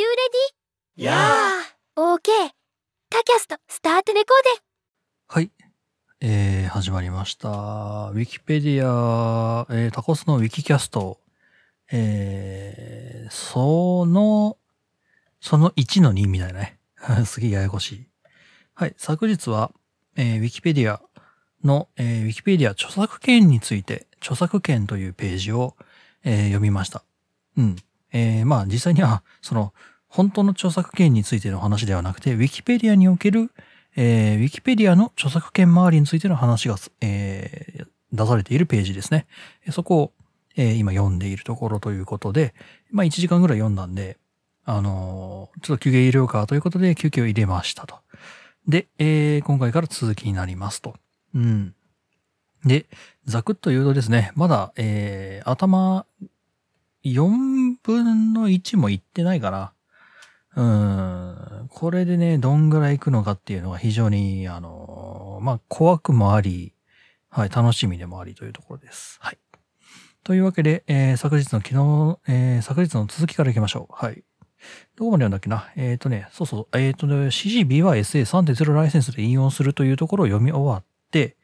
you ready? や OK タキャストスタートレコーデはい。えー、始まりました。ウィキペディア、えー、タコスのウィキキャスト。えー、その、その1の2みたいなね。すげえややこしい。はい。昨日は、えー、ウィキペディアの、えー、ウィキペディア著作権について、著作権というページを、えー読みました。うん。えーまあ実際には、その、本当の著作権についての話ではなくて、ウィキペディアにおける、えーウィキペディアの著作権周りについての話が、えー出されているページですね。そこを、えー今読んでいるところということで、まあ1時間ぐらい読んだんで、あのーちょっと休憩入れようかということで休憩を入れましたと。で、えー今回から続きになりますと。うん。で、ざくっと言うとですね、まだ、えー頭、4分の1もいってないかな。うん。これでね、どんぐらい行くのかっていうのが非常に、あのまあ、怖くもあり、はい、楽しみでもありというところです。はい。というわけで、えー昨日の昨日、えー昨日の続きから行きましょう。はい。どこまで読んだっけな？えっ、とね、そうそう、えっ、とね、CGBYSA3.0 ライセンスで引用するというところを読み終わって、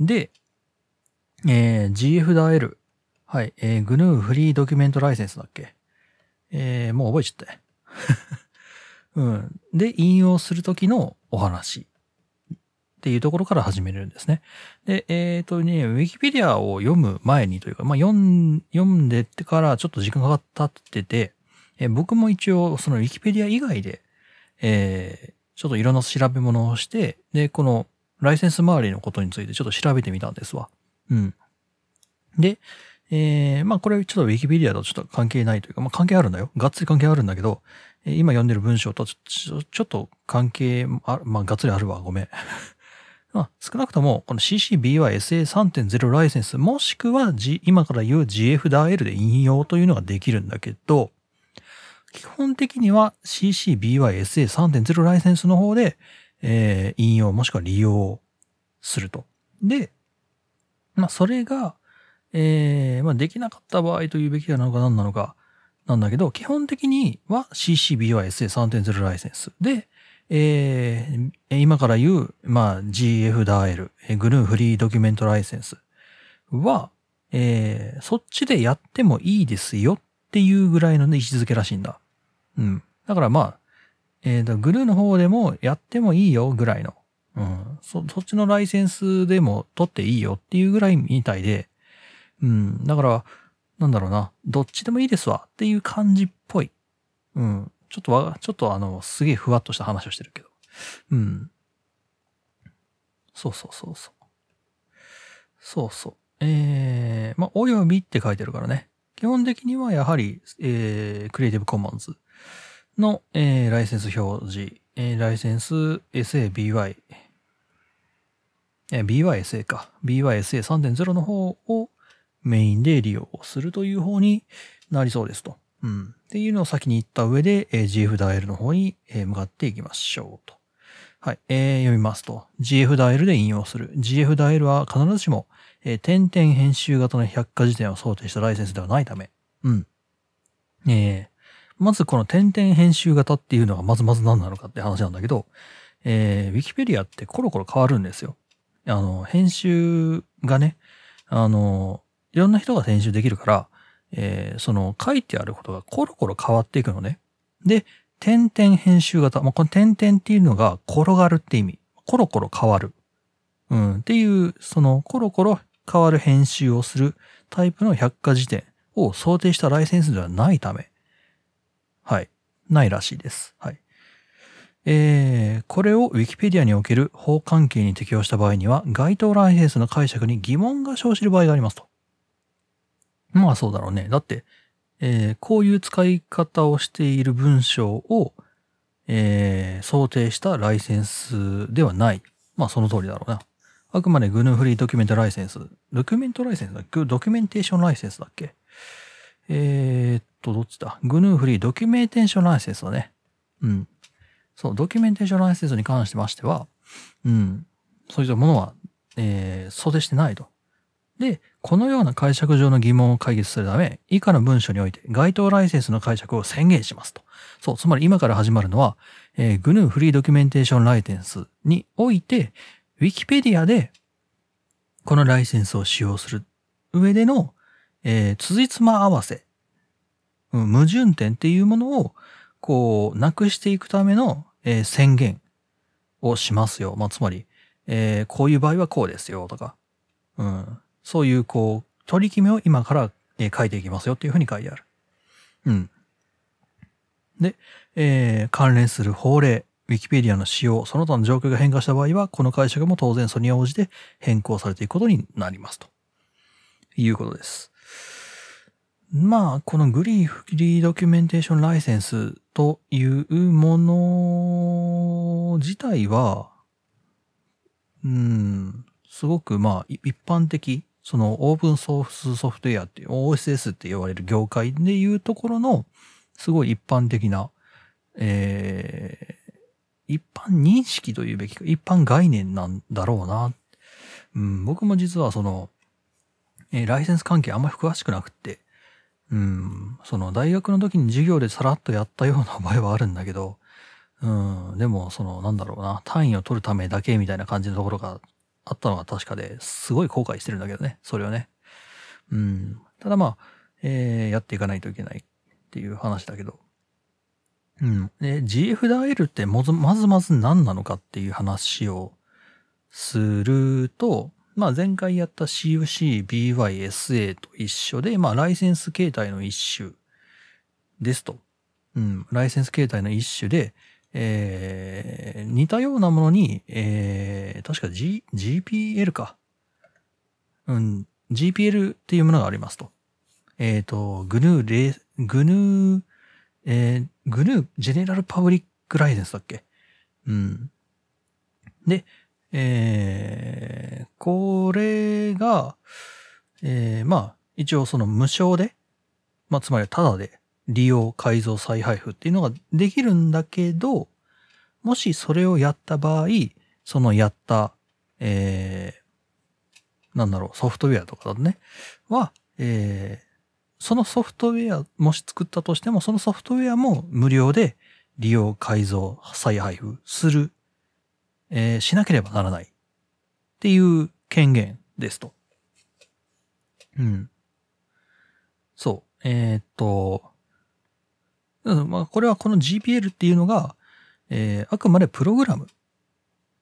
で、えー GF ダ L。はい。えー、GNU フリードキュメントライセンスだっけ？えーもう覚えちゃった。うん。で、引用するときのお話。っていうところから始めるんですね。で、えっ、とね、ウィキペディアを読む前にというか、まあ、読ん、でってからちょっと時間が経ってて、えー僕も一応そのウィキペディア以外で、えーちょっといろんな調べ物をして、で、このライセンス周りのことについてちょっと調べてみたんですわ。うん。で、えー、まあこれちょっとウィキペディアとちょっと関係ないというか、まあ関係あるんだよ。がっつり関係あるんだけど、今読んでる文章とちょっと関係あ、まあがっつりあるわ。ごめん。まあ少なくとも、この CCBY SA3.0 ライセンス、もしくは、G、今から言う GF ダ L で引用というのができるんだけど、基本的には CCBY SA3.0 ライセンスの方で、えー引用もしくは利用すると。で、まあそれが、えーまあできなかった場合というべきなのか何なのかなんだけど、基本的には CCBY SA3.0 ライセンスで、えー今から言う、まあ GF ダ L、えー GNU フリードキュメントライセンスは、えーそっちでやってもいいですよっていうぐらいの、ね、位置づけらしいんだ。うん。だからまあ、えっー、だグルーの方でもやってもいいよぐらいの。うん。そ、そっちのライセンスでも取っていいよっていうぐらいみたいで。うん。だから、なんだろうな。どっちでもいいですわっていう感じっぽい。うん。ちょっとわ、ちょっとあの、すげえふわっとした話をしてるけど。うん。そうそうそうそう。そうそう。えー、まあ、およびって書いてるからね。基本的にはやはり、えー、クリエイティブコモンズの、えー、ライセンス表示、えー、ライセンス SABY、えー、BYSA か。BYSA3.0 の方をメインで利用するという方になりそうですと。うん。っていうのを先に言った上で、え GF ダイヤルの方に、え向かっていきましょうと。はい。えー読みますと。GF ダイヤルで引用する。GF ダイヤルは必ずしも、えー点々編集型の百科事典を想定したライセンスではないため。うん。えーまずこの点々編集型っていうのがまずまず何なのかって話なんだけど、えー、ウィキペディアってコロコロ変わるんですよ。あの、編集がね、あの、いろんな人が編集できるから、えーその書いてあることがコロコロ変わっていくのね。で、点々編集型。まあ、この点々っていうのが転がるって意味。コロコロ変わる。うん。っていう、そのコロコロ変わる編集をするタイプの百科事典を想定したライセンスではないため、はい。ないらしいです。はい。えー、これを Wikipedia における法関係に適用した場合には、該当ライセンスの解釈に疑問が生じる場合がありますと。まあそうだろうね。だって、えーこういう使い方をしている文章を、えー想定したライセンスではない。まあその通りだろうな。あくまで GNU フリードキュメントライセンス。ドキュメントライセンスだっけ？ドキュメンテーションライセンスだっけ？えーっと、どっちだ ?GNU フリードキュメンテーションライセンスだね。うん。そう、ドキュメンテーションライセンスに関してましては、うん。そういったものは、えー想定してないと。で、このような解釈上の疑問を解決するため、以下の文書において該当ライセンスの解釈を宣言しますと。そう、つまり今から始まるのは、えー、GNU フリードキュメンテーションライセンスにおいて、Wikipedia でこのライセンスを使用する上での、えー、辻褄合わせ、うん、矛盾点っていうものを、こう、なくしていくための、えー、宣言をしますよ。まあ、つまり、えー、こういう場合はこうですよとか、うん、そういうこう、取り決めを今から、え、書いていきますよっていうふうに書いてある。うん。で、えー、関連する法令、Wikipedia の使用、その他の状況が変化した場合は、この解釈も当然それに応じて変更されていくことになりますと。いうことです。まあ、このグリーフリードキュメンテーションライセンスというもの自体は、うん、すごくまあ、一般的、そのオープンソースソフトウェアっていう OSS って言われる業界でいうところの、すごい一般的な、えー、一般認識というべきか、一般概念なんだろうな。うん、僕も実はその、えー、ライセンス関係あんまり詳しくなくって、うん、その大学の時に授業でさらっとやったような場合はあるんだけど、うん、でもそのなんだろうな、単位を取るためだけみたいな感じのところがあったのが確かですごい後悔してるんだけどね、それをね。うん、ただまあ、えー、やっていかないといけないっていう話だけど。うん。で、GF ダイルってまずまずまず何なのかっていう話をすると、まあ前回やった CFC、BY、SA と一緒で、まあライセンス形態の一種ですと。うん。ライセンス形態の一種で、えー、似たようなものに、えー、確か G、GPL か。うん。GPL っていうものがありますと。えっ、ー、と、GNU レ、GNU、えー、GNU ジェネラルパブリックライセンスだっけ？うん。で、えー、これが、えー、まあ、一応その無償で、まあ、つまりただで利用、改造、再配布っていうのができるんだけど、もしそれをやった場合、そのやった、えー、なんだろう、ソフトウェアとかだね、は、えー、そのソフトウェア、もし作ったとしても、そのソフトウェアも無料で利用、改造、再配布するえー、しなければならないっていう権限ですと。うん。そう。えー、っと、まあ、これはこの GPL っていうのが、えー、あくまでプログラム。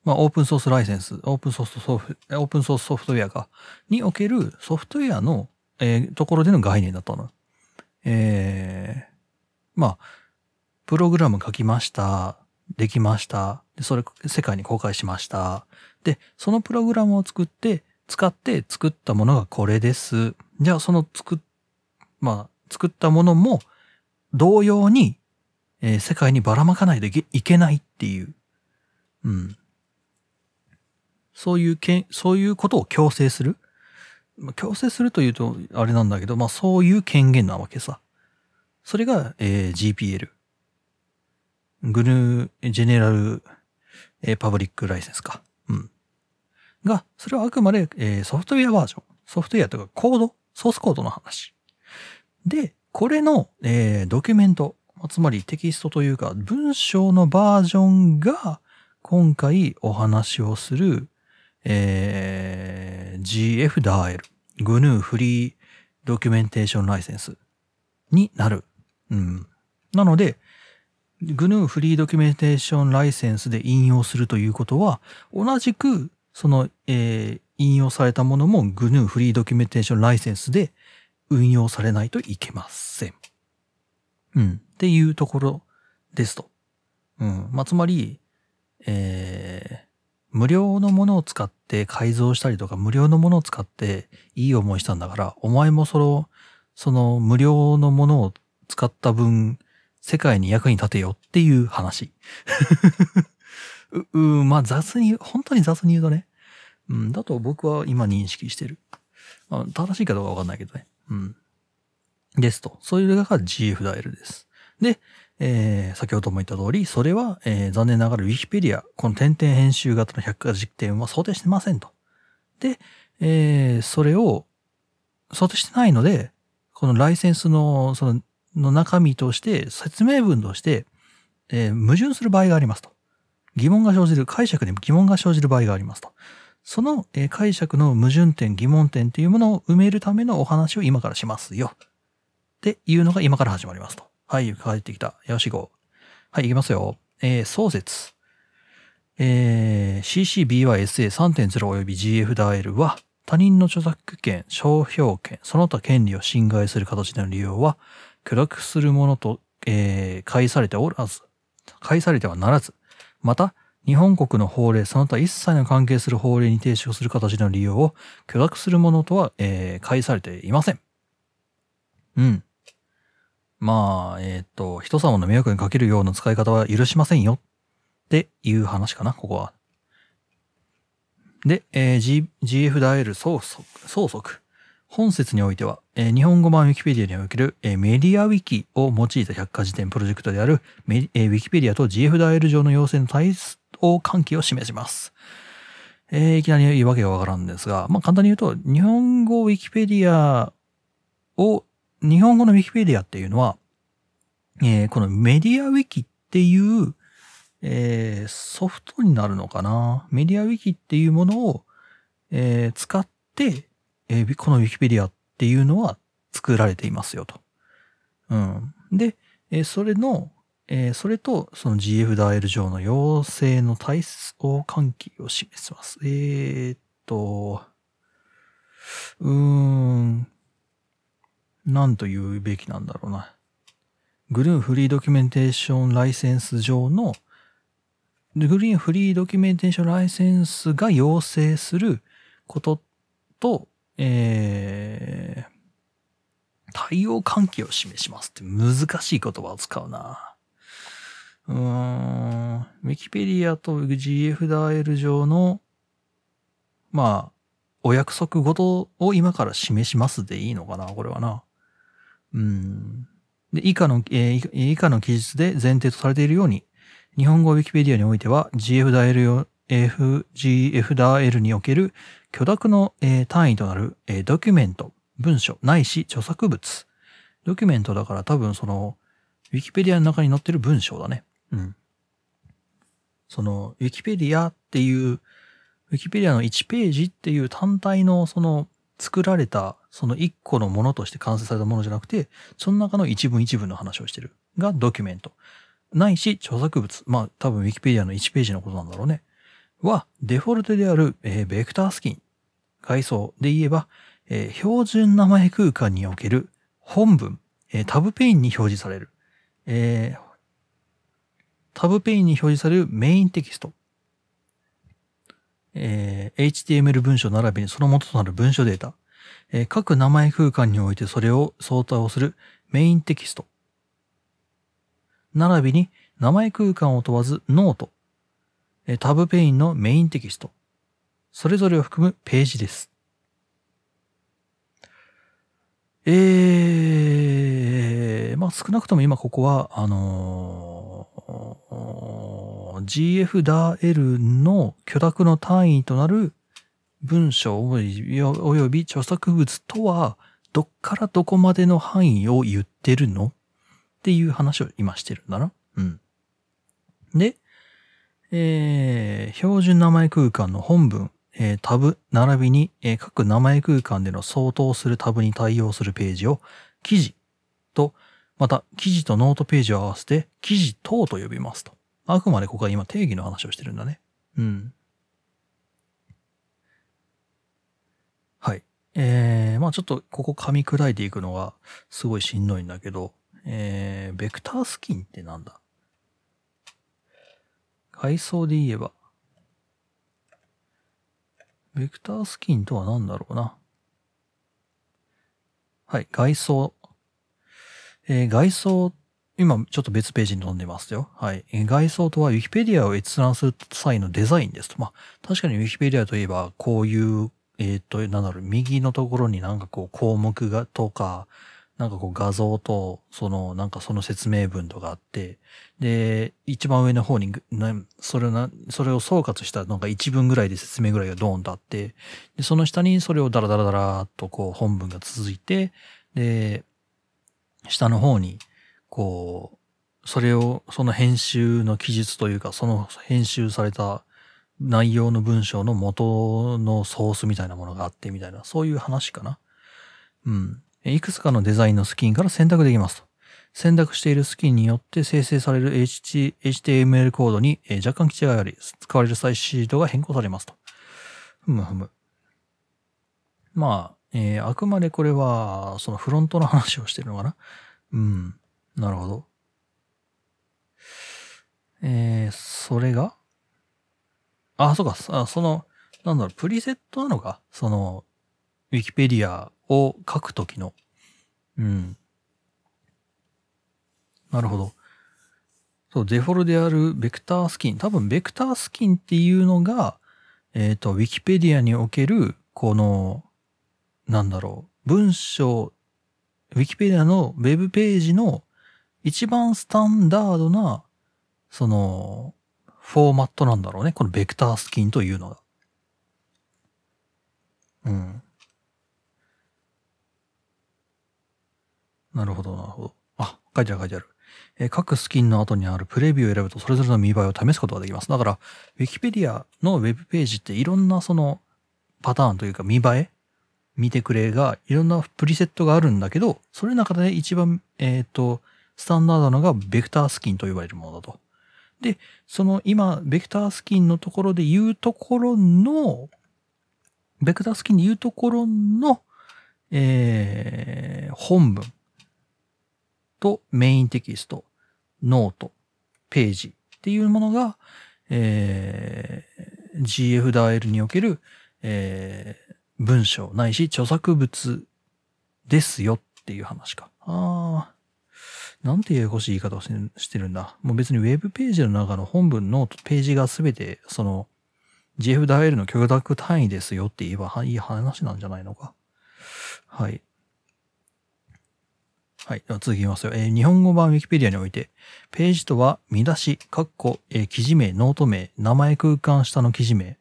まあ、オープンソースライセンス、オープンソースソフト、オープンソースソフトウェアか、におけるソフトウェアの、えー、ところでの概念だったの。えー、まあ、プログラム書きました。できました。で、それ世界に公開しました。で、そのプログラムを作って、使って作ったものがこれです。じゃあその作っ、まあ、作ったものも同様に、えー、世界にばらまかないといけないっていう、うん。そういうけん、そういうことを強制する。強制するというとあれなんだけど、まあそういう権限なわけさ。それが、えー、GPL。グヌージェネラル、えー、パブリックライセンスか。うん。が、それはあくまで、えー、ソフトウェアバージョン。ソフトウェアとかコード、ソースコードの話。で、これの、えー、ドキュメント、つまりテキストというか文章のバージョンが今回お話をする、えー、GFDAL、GNU フリードキュメンテーションライセンスになる。うん。なので、GNU フリードキュメンテーションライセンスで引用するということは、同じく、その、えー、引用されたものも GNU フリードキュメンテーションライセンスで運用されないといけません。うん。っていうところですと。うん。まあ、つまり、えー、無料のものを使って改造したりとか、無料のものを使っていい思いしたんだから、お前もその、その無料のものを使った分、世界に役に立てよっていう話。う、うまあ雑に、本当に雑に言うとね。うん、だと僕は今認識してる。まあ、正しいかどうかわかんないけどね。うん。ですと。そういうのが GF ダイルです。で、えー、先ほども言った通り、それは、えー、残念ながら Wikipedia、この点々編集型の百科実点は想定してませんと。で、えー、それを、想定してないので、このライセンスの、その、の中身として、説明文として、えー矛盾する場合がありますと。疑問が生じる、解釈に疑問が生じる場合がありますと。その、解釈の矛盾点、疑問点っていうものを埋めるためのお話を今からしますよ。っていうのが今から始まりますと。はい、帰ってきた。よしご。はい、いきますよ。えー、創設。えー、CCBYSA3.0 及び GF ダイエルは、他人の著作権、商標権、その他権利を侵害する形での利用は、許諾するものと、えー、介されておらず、介されてはならず、また、日本国の法令、その他一切の関係する法令に抵触する形の利用を許諾するものとは、えー、介されていません。うん。まあ、えっ、と、人様の迷惑にかけるような使い方は許しませんよ。っていう話かな、ここは。で、えー G、GF ダイエル総則、総則。本説においては、えー日本語版ウィキペディアにおける、えーメディアウィキを用いた百科事典プロジェクトであるメ、えーウィキペディアと GF ダイエル上の要請の対応関係を示します。えーいきなり言うわけがわからんですが、まあ簡単に言うと、日本語ウィキペディアを、日本語のウィキペディアっていうのは、えーこのメディアウィキっていう、えーソフトになるのかな？メディアウィキっていうものを、えー使って、えーこのウィキペディアっていうのは作られていますよと。うん。で、えそれの、えーそれとその GF ダイエル上の要請の対応関係を示します。えーっと、うーん、なんと言うべきなんだろうな。グルーンフリードキュメンテーションライセンス上のグリーンフリードキュメンテーションライセンスが要請することと、えー、対応関係を示しますって難しい言葉を使うな。うーん、ウィキペディアと GF ダイエル上の、まあ、お約束事を今から示しますでいいのかなこれはな。うん。で、以下の、えー以下の記述で前提とされているように、日本語ウィキペディアにおいては GF ダイエルよ F、GF ダエルにおける許諾の、えー単位となる、えードキュメント、文書、ないし著作物。ドキュメントだから多分その、ウィキペディアの中に載ってる文章だね。うん。その、ウィキペディアっていう、ウィキペディアの1ページっていう単体のその、作られた、その1個のものとして完成されたものじゃなくて、その中の一文一文の話をしてる。がドキュメント。ないし、著作物。まあ、多分 Wikipedia の1ページのことなんだろうね。は、デフォルトである、えーベクタースキン。階層で言えば、えー標準名前空間における本文、えー tab pane に表示される。えー tab pane に表示されるメインテキスト。えー HTML 文書並びにその元となる文書データ。えー各名前空間においてそれを相当するメインテキスト。並びに名前空間を問わずノート。えータブペインのメインテキスト。それぞれを含むページです。えー、まあ少なくとも今ここは、あのー GF ダ L の許諾の単位となる文章および著作物とは、どっからどこまでの範囲を言ってるの？っていう話を今してるんだな。うん。で、えー、標準名前空間の本文、えータブ、並びに、えー各名前空間での相当するタブに対応するページを、記事と、また、記事とノートページを合わせて、記事等と呼びますと。あくまでここは今定義の話をしてるんだね。うん。はい。えー、まあちょっとここ噛み砕いていくのがすごいしんどいんだけど、えー、ベクタースキンってなんだ？外装で言えば、ベクタースキンとは何だろうな。はい、外装。えー外装、今ちょっと別ページに飛んでますよ。はい。えー外装とは Wikipedia を閲覧する際のデザインですと。まあ、確かに Wikipedia といえば、こういう、えっ、と、なんだろう、右のところになんかこう項目が、とか、なんかこう画像と、その、なんかその説明文とかあって、で、一番上の方に、それをな、それを総括したなんか一文ぐらいで説明ぐらいがドーンとあって、で、その下にそれをダラダラダラーっとこう本文が続いて、で、下の方に、こう、それを、その編集の記述というか、その編集された内容の文章の元のソースみたいなものがあってみたいな、そういう話かな。うん。いくつかのデザインのスキンから選択できますと。選択しているスキンによって生成される HTML コードに若干違いがあり、使われるサイズシートが変更されますと。ふむふむ。まあ、えーあくまでこれは、そのフロントの話をしてるのかな？うん。なるほど。えー、それが？あ、そうか、あその、なんだろう、プリセットなのか？その、ウィキペディアを書くときの。うん。なるほど。そう、デフォルであるベクタースキン。多分、ベクタースキンっていうのが、えっ、と、ウィキペディアにおける、この、なんだろう、文章、ウィキペディアのウェブページの一番スタンダードな、その、フォーマットなんだろうね。このベクタースキンというのが。うん。なるほど、なるほど。あ、書いてある書いてある。えー各スキンの後にあるプレビューを選ぶとそれぞれの見栄えを試すことができます。だから、ウィキペディアのウェブページっていろんなそのパターンというか見栄え見てくれがいろんなプリセットがあるんだけど、それの中で一番、えっ、と、スタンダードなのがベクタースキンと呼ばれるものだと。で、その今、ベクタースキンのところで言うところの、ベクタースキンで言うところの、えー、本文とメインテキスト、ノート、ページっていうものが、えー、GFDAL における、えー、文章ないし著作物ですよっていう話か。ああ。なんてややこしい言い方をしてるんだ。もう別にウェブページの中の本文のページがすべて、その、 GFDL の許諾単位ですよって言えばいい話なんじゃないのか。はい。はい。では続きますよ。えー日本語版ウィキペディアにおいて、ページとは見出し、括弧、えー記事名、ノート名、名前空間下の記事名、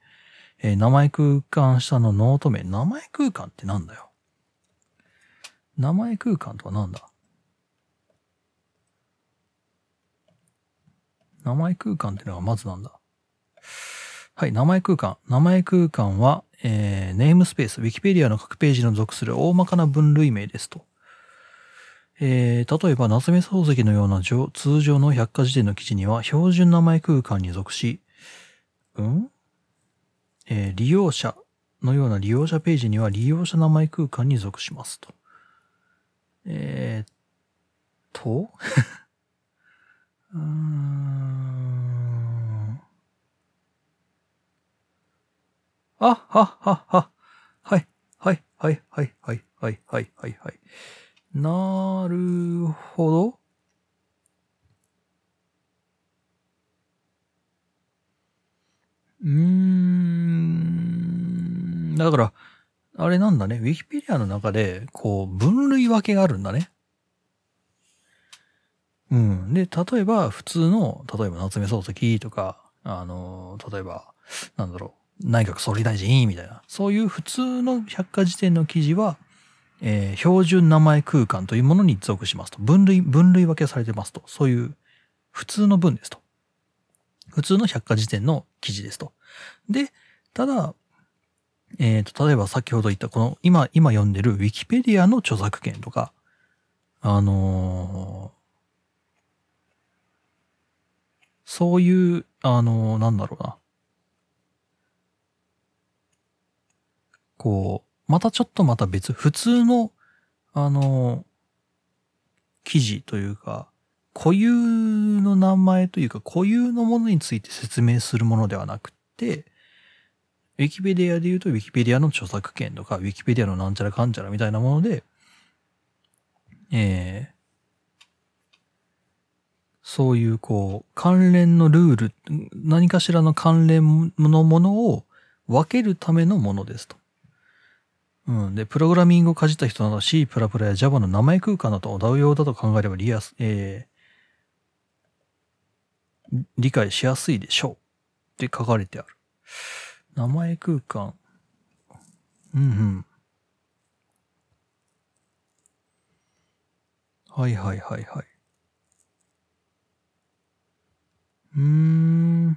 えー名前空間下のノート名、名前空間ってなんだよ？名前空間とはなんだ？名前空間っていうのがまずなんだ？はい、名前空間。名前空間は、えーネームスペース、ウィキペディアの各ページの属する大まかな分類名ですと。えー例えば、夏目漱石のような通常の百科事典の記事には、標準名前空間に属し、うん？えー、利用者のような利用者ページには利用者名前空間に属しますと。えー、っと、うーん。あははは。はい、はい、はい、はい、はい、はい、はい、はい。なるほど。うーん。だから、あれなんだね。ウィキペディアの中で、こう、分類分けがあるんだね。うん。で、例えば、普通の、例えば夏目漱石とか、あの、例えば、なんだろう、内閣総理大臣みたいな、そういう普通の百科事典の記事は、えー標準名前空間というものに属しますと。分類、分類分けされてますと。そういう普通の文ですと。普通の百科事典の記事ですと。で、ただ、えっ、と、例えば先ほど言ったこの、今、今読んでるウィキペディアの著作権とか、あのーそういう、あのーなんだろうな。こう、またちょっとまた別、普通の、あの記事というか、固有の名前というか、固有のものについて説明するものではなくて、ウィキペディアで言うと、ウィキペディアの著作権とか、ウィキペディアのなんちゃらかんちゃらみたいなもので、えーそういうこう、関連のルール、何かしらの関連のものを分けるためのものですと。うん。で、プログラミングをかじった人など C++ や Java の名前空間だと同様だと考えればリアス、えー、理解しやすいでしょう。って書かれてある。名前空間。うんうん。はいはいはいはい。うーん。ま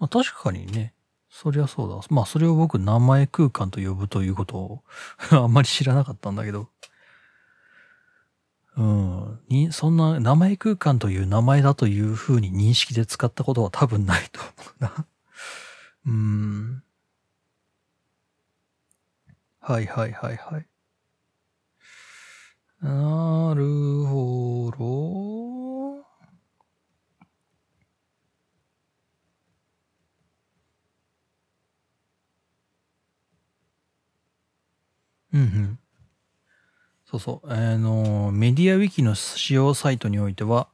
あ確かにね。そりゃそうだ。まあそれを僕名前空間と呼ぶということを あんまり知らなかったんだけど。うん。に、そんな名前空間という名前だという風に認識で使ったことは多分ないと思うな。うん。はいはいはいはい。なるほど。うんうん。そうそう。あの、メディアウィキの使用サイトにおいては、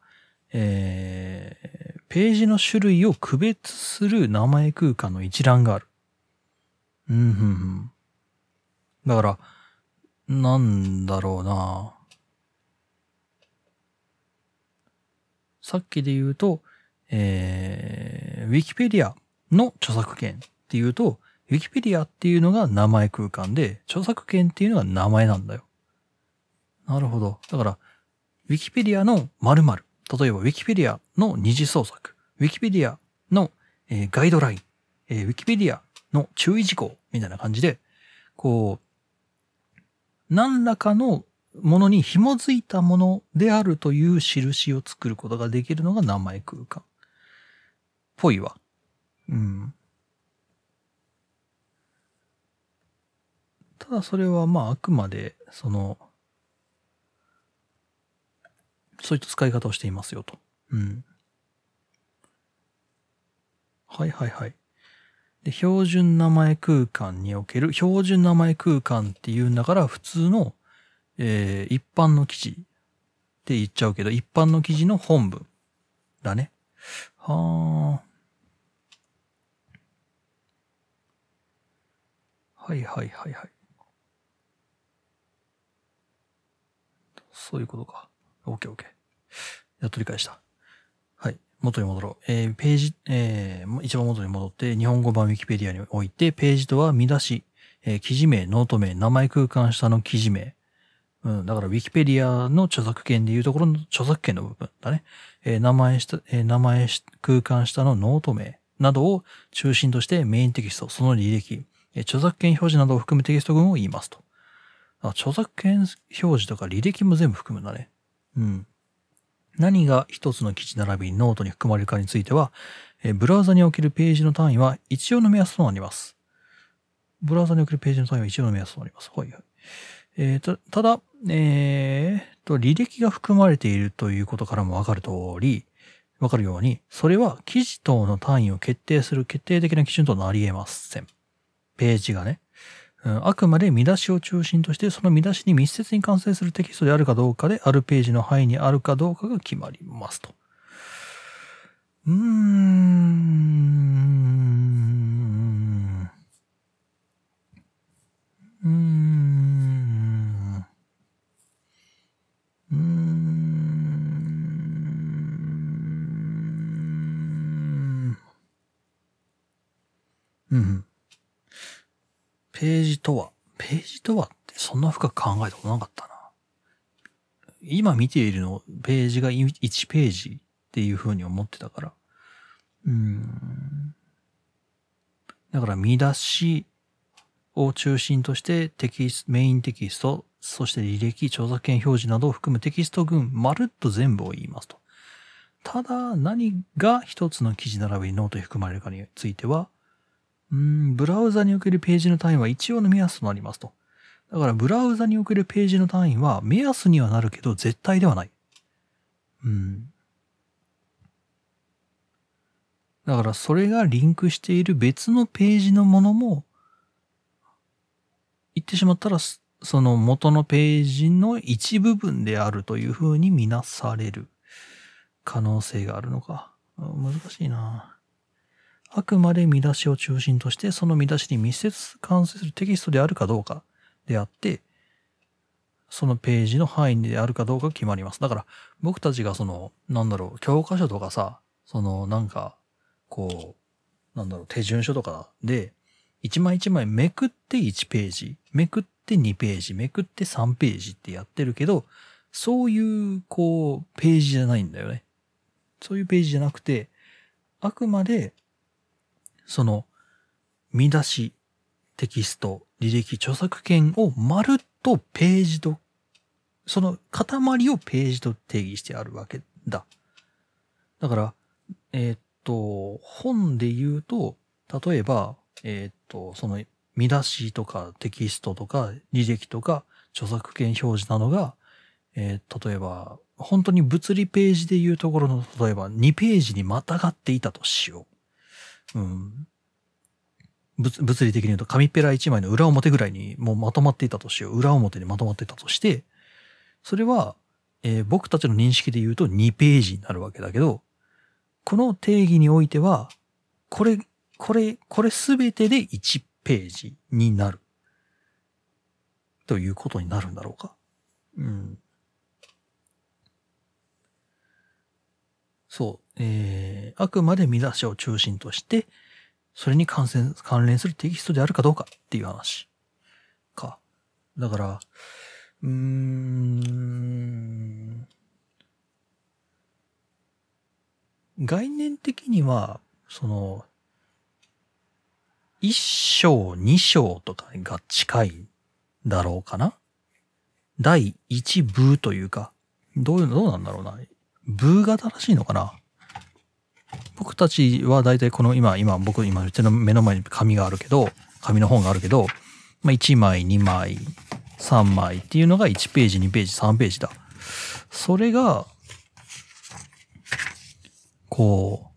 えー、ページの種類を区別する名前空間の一覧がある。うん、うん、うん。だから、なんだろうな。さっきで言うと、えー、ウィキペディアの著作権っていうと、ウィキペディアっていうのが名前空間で、著作権っていうのが名前なんだよ。なるほど。だから、ウィキペディアの〇〇。例えば、ウィキペディアの二次創作。ウィキペディアの、えーガイドライン。えーウィキペディアの注意事項みたいな感じで、こう、何らかのものに紐づいたものであるという印を作ることができるのが名前空間。ぽいわ。うん。ただそれはまああくまで、その、そういった使い方をしていますよと。うん。はいはいはい。で、標準名前空間における、標準名前空間っていうんだから普通の、えー一般の記事って言っちゃうけど、一般の記事の本文だね。はあ。はいはいはいはい。そういうことか。オッケーオッケー。やっと理解した。はい。元に戻ろう。えーページ、えー一番元に戻って、日本語版ウィキペディアにおいて、ページとは見出し、えー記事名、ノート名、名前空間下の記事名。うん、だから、ウィキペディアの著作権でいうところの著作権の部分だね。えー名前下、えー名前空間下のノート名などを中心としてメインテキスト、その履歴、えー著作権表示などを含むテキスト群を言いますと。あ、著作権表示とか履歴も全部含むんだね。うん。何が一つの記事並びにノートに含まれるかについては、えブラウザにおけるページの単位は一応の目安となります。ブラウザにおけるページの単位は一応の目安となります。はいはい。えーた、ただ、えーと、履歴が含まれているということからもわかる通り、わかるように、それは記事等の単位を決定する決定的な基準となり得ません。ページがね。あくまで見出しを中心として、その見出しに密接に関係するテキストであるかどうかで、あるページの範囲にあるかどうかが決まりますと。うーん。うーん。うーん。うん。ページとは、ページとはってそんな深く考えたことなかったな。今見ているの、ページが1ページっていう風に思ってたから。うん。だから見出しを中心としてテキスト、メインテキスト、そして履歴、著作権表示などを含むテキスト群、まるっと全部を言いますと。ただ、何が一つの記事並びにノートに含まれるかについては、うん、ブラウザにおけるページの単位は一応の目安となりますと。だから、ブラウザにおけるページの単位は目安にはなるけど、絶対ではない。うん。だから、それがリンクしている別のページのものも、言ってしまったら、その元のページの一部分であるというふうに見なされる可能性があるのか。難しいな。あくまで見出しを中心として、その見出しに密接関するテキストであるかどうかであって、そのページの範囲であるかどうか決まります。だから、僕たちがその、なんだろう、教科書とかさ、その、なんか、こう、なんだろう、手順書とかで、一枚一枚めくって1ページ、めくって2ページ、めくって3ページってやってるけど、そういう、こう、ページじゃないんだよね。そういうページじゃなくて、あくまで、その、見出し、テキスト、履歴、著作権をまるっとページと、その塊をページと定義してあるわけだ。だから、えーっと、本で言うと、例えば、えーっと、その見出しとかテキストとか履歴とか著作権表示なのが、えー例えば、本当に物理ページで言うところの、例えば2ページにまたがっていたとしようう。ん。物物理的に言うと紙ペラ1枚の裏表ぐらいにもうまとまっていたとしよう。裏表にまとまっていたとして、それは、えー僕たちの認識で言うと2ページになるわけだけど、この定義においては、これ、これ、これすべてで1ページになる。ということになるんだろうか。うん。そう。えー、あくまで見出しを中心として、それに関連関連するテキストであるかどうかっていう話。か。だから、うーん。概念的には、その、一章、二章とかが近いだろうかな第一部というか、どういうの、どうなんだろうな。部が正しいのかな僕たちは大体この今、今僕今うちの目の前に紙があるけど、紙の本があるけど、まあ、1枚、2枚、3枚っていうのが1ページ、2ページ、3ページだ。それが、こう、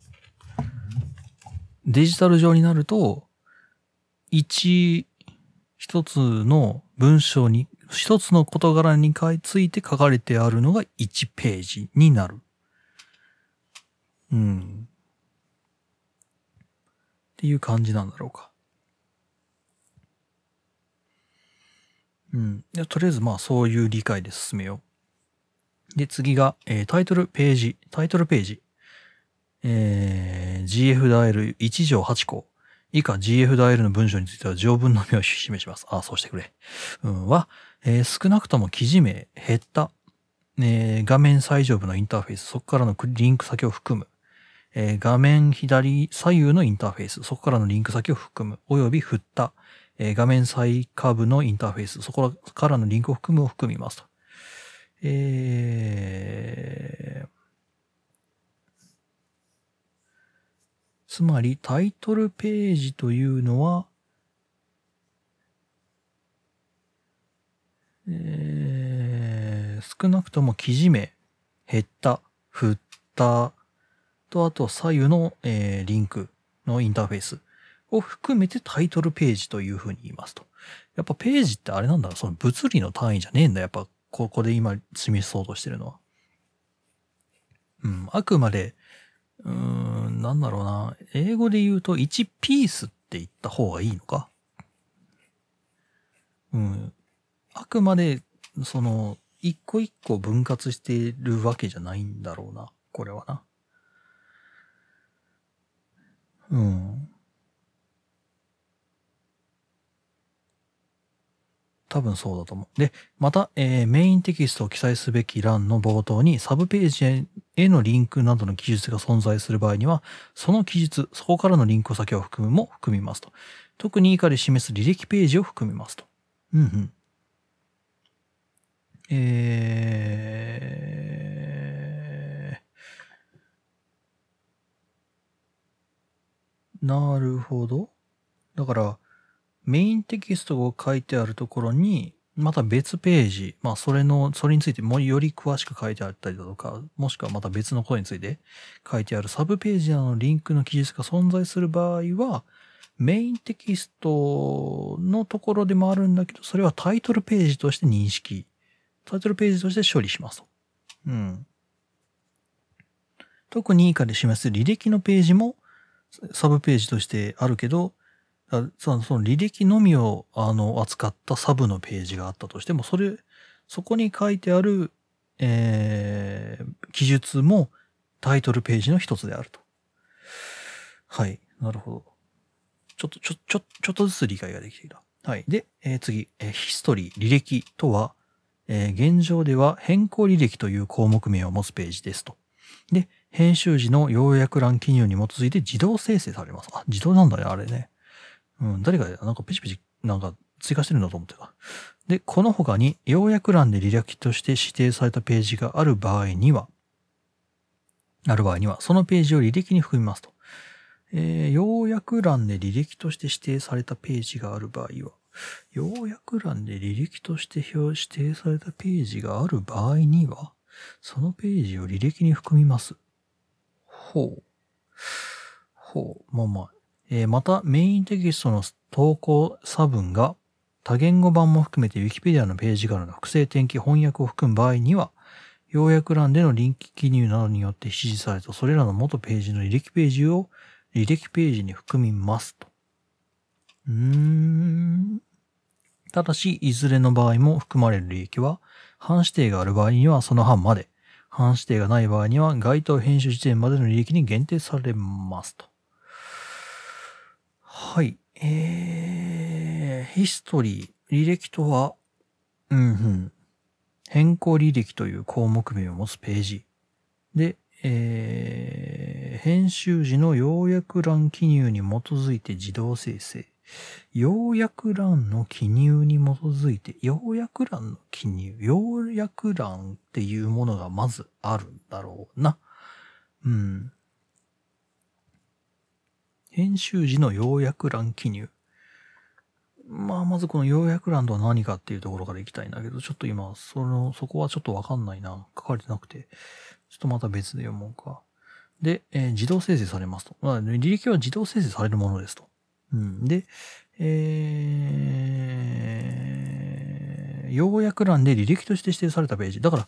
デジタル上になると、一、一つの文章に、一つの事柄について書かれてあるのが1ページになる。うん。っていう感じなんだろうか。うん。とりあえずまあそういう理解で進めよう。で、次が、えータイトルページ、タイトルページ。えー GF ダイル1条8項。以下 GF ダイルの文章については条文のみを示します。あ、そうしてくれ。うん、は、えー少なくとも記事名、ヘッダ、えー画面最上部のインターフェース、そこからのリンク先を含む。えー画面左左右のインターフェース、そこからのリンク先を含む、および振った、えー画面最下部のインターフェース、そこからのリンクを含むを含みますと。えーつまりタイトルページというのは、えー少なくとも記事名、ヘッダ、フッターと、あと左右の、えーリンクのインターフェースを含めてタイトルページというふうに言いますと。やっぱページってあれなんだろう、その物理の単位じゃねえんだ。やっぱここで今示そうとしてるのは。うん、あくまで、うーん、なんだろうな。英語で言うと1ピースって言った方がいいのかうん。あくまで、その、一個一個分割してるわけじゃないんだろうな。これはな。うん。多分そうだと思う。で、また、えーメインテキストを記載すべき欄の冒頭にサブページへのリンクなどの記述が存在する場合には、その記述、そこからのリンク先を含むも含みますと。特に以下で示す履歴ページを含みますと。うんうん。えなるほど。だから、メインテキストが書いてあるところに、また別ページ、まあそれの、それについてもより詳しく書いてあったりだとか、もしくはまた別のことについて書いてあるサブページなどのリンクの記述が存在する場合は、メインテキストのところでもあるんだけど、それはタイトルページとして認識、タイトルページとして処理しますと。うん。特に以下で示す履歴のページも、サブページとしてあるけど、その履歴のみをあの扱ったサブのページがあったとしても、それ、そこに書いてある、えー、記述もタイトルページの一つであると。はい。なるほど。ちょっと、ちょ、ちょ、ちょっとずつ理解ができてきた。はい。で、えー次、えーヒストリー、履歴とは、えー現状では変更履歴という項目名を持つページですと。で、編集時の要約欄記入に基づいて自動生成されます。あ、自動なんだね、あれね。うん、誰が、なんかペチペチ、なんか追加してるんだと思ってた。で、この他に、要約欄で履歴として指定されたページがある場合には、ある場合には、そのページを履歴に含みますと。えー要約欄で履歴として指定されたページがある場合は、要約欄で履歴として表指定されたページがある場合には、そのページを履歴に含みます。ほう。ほう。まあまあ。えーまた、メインテキストの投稿差分が多言語版も含めて Wikipedia のページからの複製転記翻訳を含む場合には、要約欄でのリンク記入などによって指示されたそれらの元ページの履歴ページを履歴ページに含みますと。うーん。ただし、いずれの場合も含まれる履歴は、半指定がある場合にはその半まで、半指定がない場合には該当編集時点までの履歴に限定されますと。はい。えー、ヒストリー、履歴とは、うんうん。変更履歴という項目名を持つページ。で、えー、編集時の要約欄記入に基づいて自動生成。要約欄の記入に基づいて、要約欄の記入、要約欄っていうものがまずあるんだろうな。うん。編集時の要約欄記入。まあ、まずこの要約欄とは何かっていうところから行きたいんだけど、ちょっと今、その、そこはちょっとわかんないな。書かれてなくて。ちょっとまた別で読もうか。で、えー自動生成されますと。まあ、履歴は自動生成されるものですと。うん。で、えー、要約欄で履歴として指定されたページ。だから、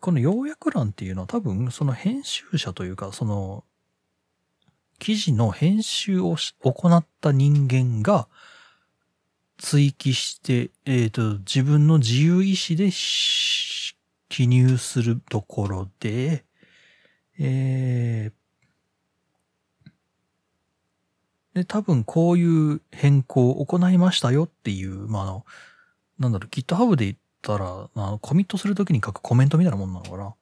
この要約欄っていうのは多分、その編集者というか、その、記事の編集を行った人間が追記して、えっ、と、自分の自由意志で記入するところで、えーで、多分こういう変更を行いましたよっていう、まあ、あの、なんだろう、GitHub で言ったら、あのコミットするときに書くコメントみたいなもんなのかな。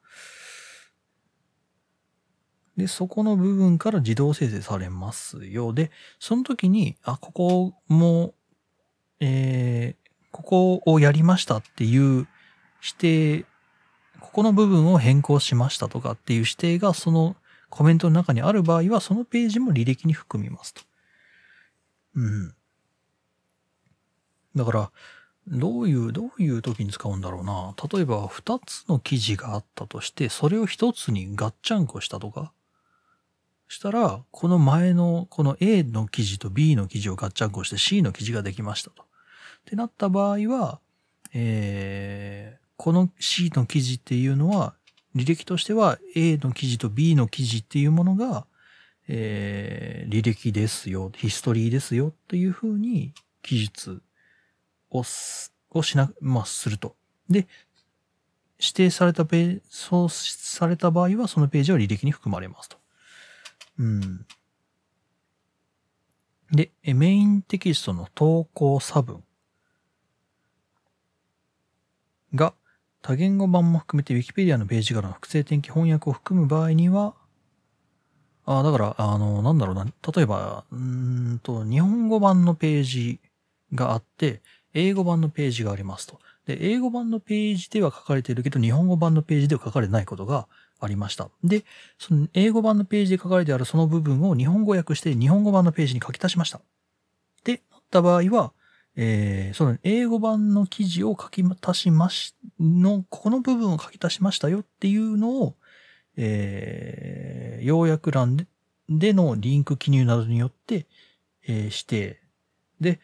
で、そこの部分から自動生成されますよ。で、その時に、あ、ここも、えー、ここをやりましたっていう指定、ここの部分を変更しましたとかっていう指定がそのコメントの中にある場合は、そのページも履歴に含みますと。うん。だから、どういう、どういう時に使うんだろうな。例えば、二つの記事があったとして、それを一つにガッチャンコしたとか、したら、この前の、この A の記事と B の記事をガッチャンコして C の記事ができましたと。ってなった場合は、えー、この C の記事っていうのは、履歴としては A の記事と B の記事っていうものが、えー、履歴ですよ、ヒストリーですよっていうふうに記述をす、をしな、まあ、すると。で、指定されたページ、そうされた場合は、そのページは履歴に含まれますと。うん。で、メインテキストの投稿差分が多言語版も含めて Wikipedia のページからの複製転記翻訳を含む場合には、あだから、あの、なんだろうな、例えば、うんと、日本語版のページがあって、英語版のページがありますと。で、英語版のページでは書かれているけど、日本語版のページでは書かれないことがありました。で、その英語版のページで書かれてあるその部分を日本語訳して日本語版のページに書き足しました。で、なった場合は、えー、その英語版の記事を書き足しまし、の、ここの部分を書き足しましたよっていうのを、えー、要約欄でのリンク記入などによって、えー指定。で、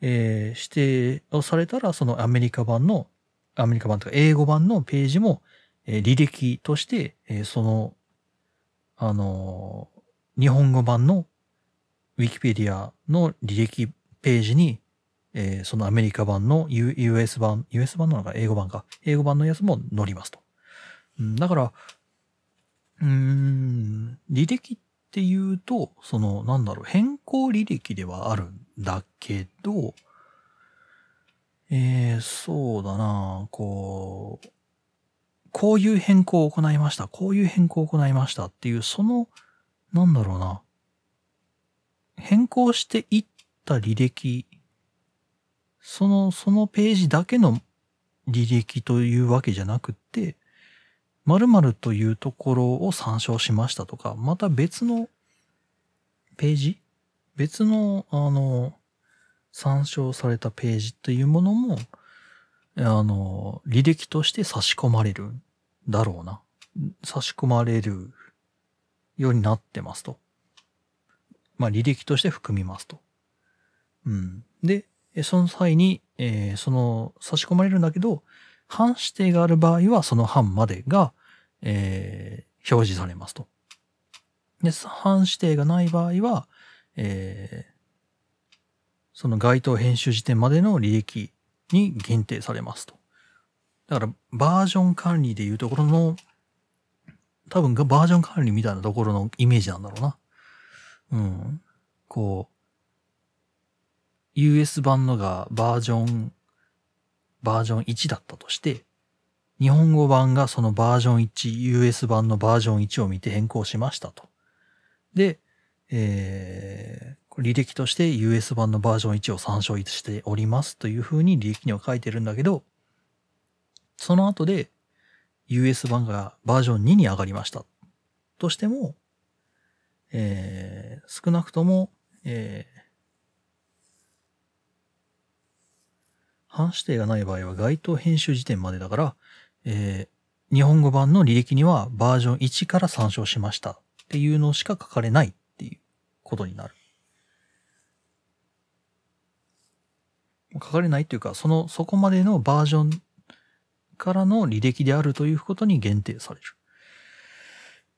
えー指定をされたら、そのアメリカ版の、アメリカ版とか英語版のページも、えー履歴として、えーその、あのー日本語版のウィキペディアの履歴ページに、えーそのアメリカ版の U- US 版、US 版なのか英語版か。英語版のやつも載りますと。うんだから、うん、履歴っていうと、その、なんだろう、変更履歴ではあるんだけど、えー、そうだなこう、こういう変更を行いました。こういう変更を行いましたっていう、その、なんだろうな。変更していった履歴、その、そのページだけの履歴というわけじゃなくて、〇〇というところを参照しましたとか、また別のページ？別の、あの、参照されたページというものも、あの、履歴として差し込まれるんだろうな。差し込まれるようになってますと。まあ、履歴として含みますと。うん。で、その際に、えーその、差し込まれるんだけど、半指定がある場合は、その半までが、えー表示されますと。で、半指定がない場合は、えーその該当編集時点までの履歴に限定されますと。だから、バージョン管理でいうところの、多分がバージョン管理みたいなところのイメージなんだろうな。うん。こう、US 版のがバージョン、バージョン1だったとして、日本語版がそのバージョン1、US 版のバージョン1を見て変更しましたと。で、えー、履歴として US 版のバージョン1を参照しておりますというふうに履歴には書いてるんだけど、その後で US 版がバージョン2に上がりましたとしても、えー、少なくとも、え半指定がない場合は該当編集時点までだから、えー日本語版の履歴にはバージョン1から参照しましたっていうのしか書かれないっていうことになる。書かれないっていうか、その、そこまでのバージョンからの履歴であるということに限定される。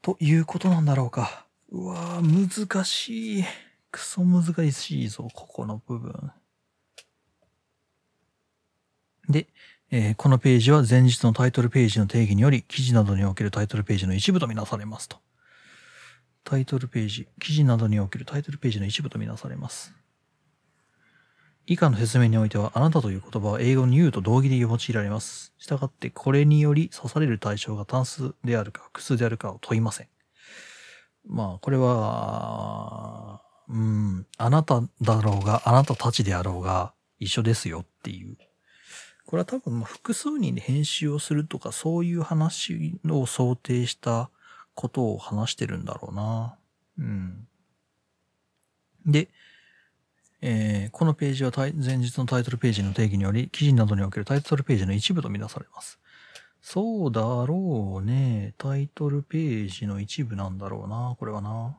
ということなんだろうか。うわぁ、難しい。クソ難しいぞ、ここの部分。で、えーこのページは前日のタイトルページの定義により、記事などにおけるタイトルページの一部とみなされますと。タイトルページ、記事などにおけるタイトルページの一部とみなされます。以下の説明においては、あなたという言葉は英語に言うと同義で用いられます。したがって、これにより刺される対象が単数であるか複数であるかを問いません。まあ、これは、うん、あなただろうが、あなたたちであろうが、一緒ですよっていう。これは多分、複数人で編集をするとか、そういう話を想定したことを話してるんだろうな。うん。で、えーこのページは前日のタイトルページの定義により、記事などにおけるタイトルページの一部とみなされます。そうだろうね。タイトルページの一部なんだろうな。これはな。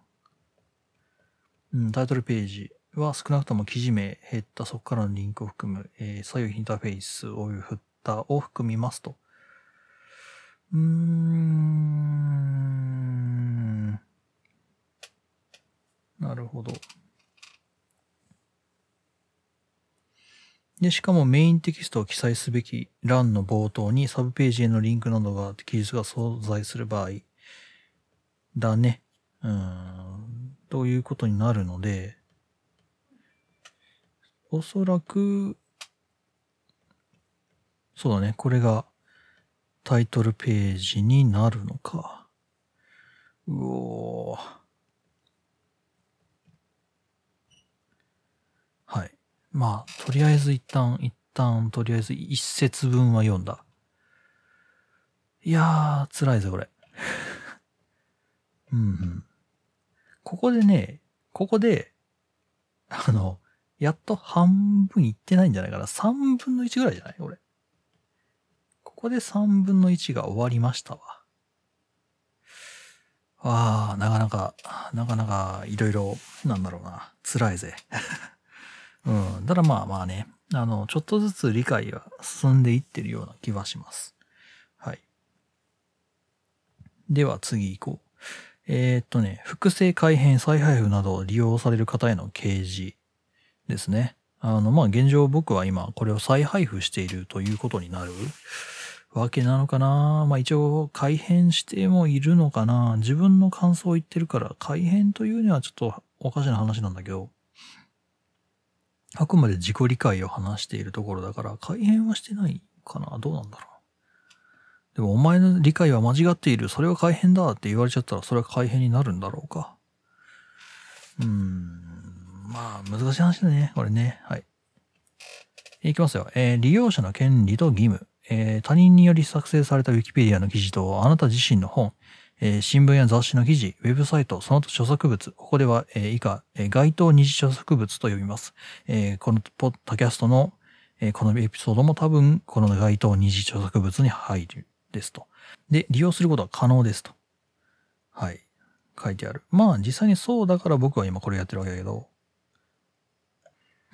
うん、タイトルページは少なくとも記事名、ヘッダ、そこからのリンクを含む、えー左右インターフェースをフッターを含みますと。うーん。なるほど。で、しかもメインテキストを記載すべき欄の冒頭にサブページへのリンクなどが記述が存在する場合だね。うん。ということになるので、おそらく、そうだね。これがタイトルページになるのか。うおー。はい。まあ、とりあえず一旦、一旦、とりあえず一節分は読んだ。いやー、辛いぜ、これ。うんうん。ここでね、ここで、あの、やっと半分いってないんじゃないかな。3分の1ぐらいじゃない？俺。ここで3分の1が終わりましたわ。わあ、なかなか、なかなかいろいろ、なんだろうな。辛いぜ。うん。ただまあまあね、あの、ちょっとずつ理解が進んでいってるような気はします。はい。では次行こう。えーっとね、複製改変、再配布などを利用される方への掲示ですね。あの、まあ、現状僕は今これを再配布しているということになるわけなのかなまあ、一応改変してもいるのかな自分の感想を言ってるから改変というにはちょっとおかしな話なんだけど、あくまで自己理解を話しているところだから改変はしてないかなどうなんだろう。でもお前の理解は間違っている。それは改変だって言われちゃったらそれは改変になるんだろうか。うーん。まあ、難しい話だね。これね。はい。いきますよ。えー利用者の権利と義務。えー他人により作成された Wikipedia の記事と、あなた自身の本、えー新聞や雑誌の記事、ウェブサイト、その他著作物。ここでは、えー以下、えー該当二次著作物と呼びます。えーこのポッドキャストの、えーこのエピソードも多分、この該当二次著作物に入るですと。で、利用することは可能ですと。はい。書いてある。まあ、実際にそうだから僕は今これやってるわけだけど。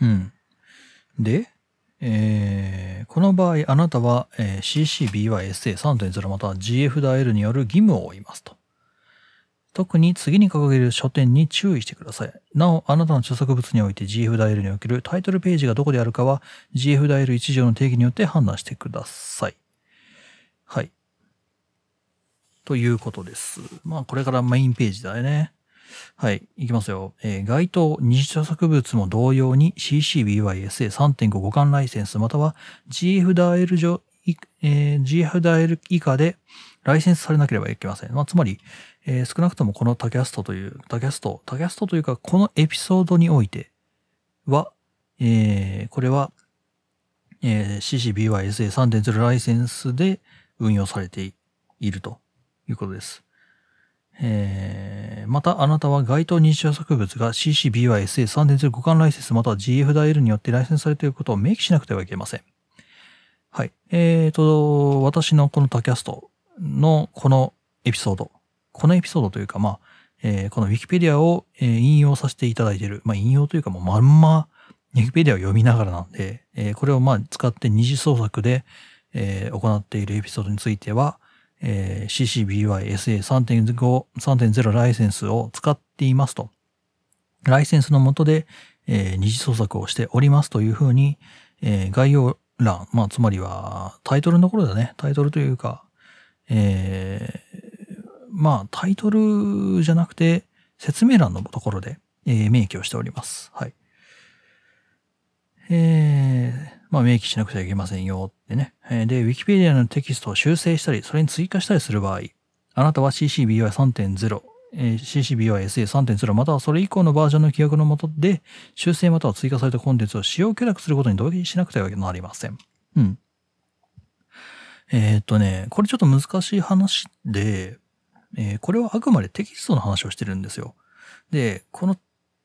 うん。で、えーこの場合、あなたは、えー CCBYSA3.0 または GFDAL による義務を負いますと。特に次に掲げる書店に注意してください。なお、あなたの著作物において GFDAL におけるタイトルページがどこであるかは GFDAL1 条の定義によって判断してください。はい。ということです。まあ、これからメインページだよね。はい。いきますよ。えー該当二次著作物も同様に CCBYSA3.5 互換ライセンスまたは GFDL 上、えー GFDAL 以下でライセンスされなければいけません。まあ、つまり、えー少なくともこのタキャストという、タキャスト、タキャストというか、このエピソードにおいては、えーこれは、えー CCBYSA3.0 ライセンスで運用されているということです。えーまた、あなたは該当二次著作物が CCBYSA3.0 互換ライセンスまたは GFDL によってライセンスされていることを明記しなくてはいけません。はい。えーと、私のこのタキャストのこのエピソード、このエピソードというか、まあ、えーこの Wikipedia を、引用させていただいている。まあ、引用というかもうまんま Wikipedia を読みながらなんで、えーこれをまあ使って二次創作で、えー行っているエピソードについては、えー CCBY-SA3.5 3.0ライセンスを使っていますと。ライセンスの下で、えー二次創作をしておりますというふうに、えー概要欄、まあ、つまりはタイトルのところだね。タイトルというか、えーまあ、タイトルじゃなくて、説明欄のところで、えー明記をしております。はい。えーまあ、明記しなくてはいけませんよってね。で、Wikipedia のテキストを修正したり、それに追加したりする場合、あなたは CCBY3.0、えー CCBY-SA3.0 またはそれ以降のバージョンの規約の下で修正または追加されたコンテンツを使用許諾することに同意しなくてはなりません。うん。えーっとね、これちょっと難しい話で、えーこれはあくまでテキストの話をしてるんですよ。で、この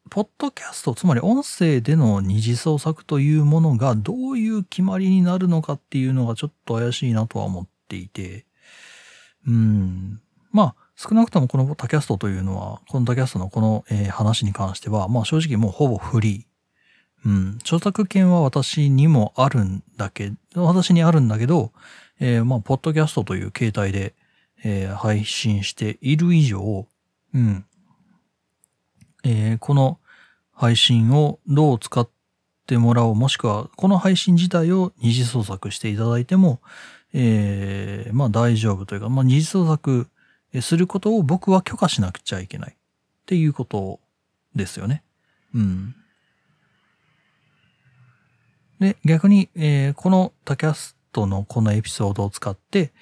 ポッドキャスト、つまり音声での二次創作というものがどういう決まりになるのかっていうのがちょっと怪しいなとは思っていて、うん。まあ、少なくともこのタキャストというのは、このタキャストのこの、えー話に関しては、まあ正直もうほぼフリー。うん。著作権は私にもあるんだけど、私にあるんだけど、えーまあ、ポッドキャストという形態で、えー配信している以上、うん。えーこの配信をどう使ってもらおう、もしくは、この配信自体を二次創作していただいても、えーまあ大丈夫というか、まあ二次創作することを僕は許可しなくちゃいけないっていうことですよね。うん。で、逆に、えーこのタキャストのこのエピソードを使って、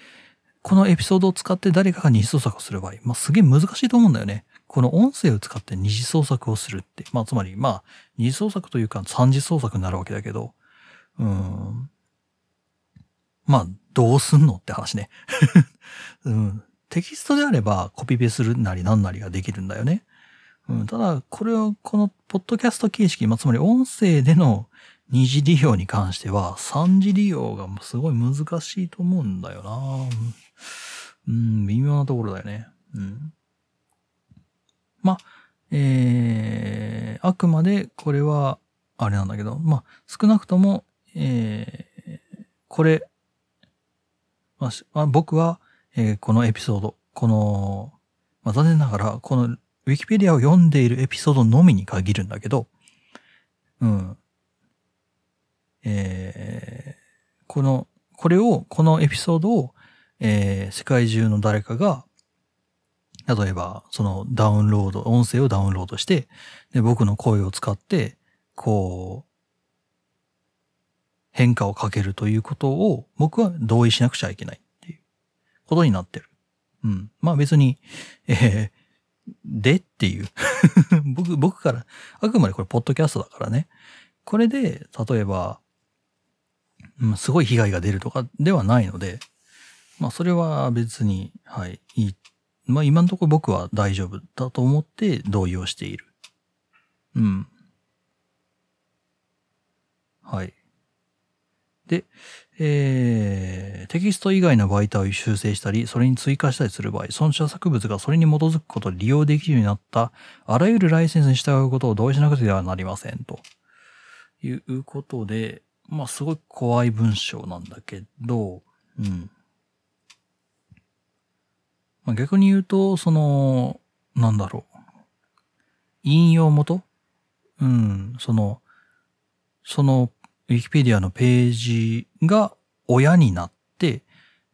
このエピソードを使って誰かが二次創作をする場合、まあ、すげえ難しいと思うんだよね。この音声を使って二次創作をするって。まあ、つまり、まあ、二次創作というか三次創作になるわけだけど、うん。まあ、どうすんのって話ね。うん。テキストであればコピペするなりなんなりができるんだよね。うん、ただ、これは、この、ポッドキャスト形式、まあ、つまり音声での二次利用に関しては、三次利用がすごい難しいと思うんだよな。うん、微妙なところだよね。うん。まあ、えー、あくまでこれは、あれなんだけど、まあ、少なくとも、えー、これ、まあ、僕は、えーこのエピソード、この、まあ、残念ながら、このウィキペディアを読んでいるエピソードのみに限るんだけど、うん。えー、この、これを、このエピソードを、えー、世界中の誰かが、例えば、そのダウンロード、音声をダウンロードして、で、僕の声を使って、こう、変化をかけるということを僕は同意しなくちゃいけないっていうことになってる。うん。まあ別に、えー、でっていう。僕、僕から、あくまでこれポッドキャストだからね。これで、例えば、うんすごい被害が出るとかではないので、まあそれは別に、はい、いい。まあ今のところ僕は大丈夫だと思って同意をしている。うん。はい。で、えー、テキスト以外の媒体を修正したり、それに追加したりする場合、その著作物がそれに基づくことで利用できるようになった、あらゆるライセンスに従うことを同意しなくてはなりません。ということで、まあ、すごい怖い文章なんだけど、うん。まあ、逆に言うと、その、なんだろう。引用元？うん、その、その、ウィキペディアのページが親になって、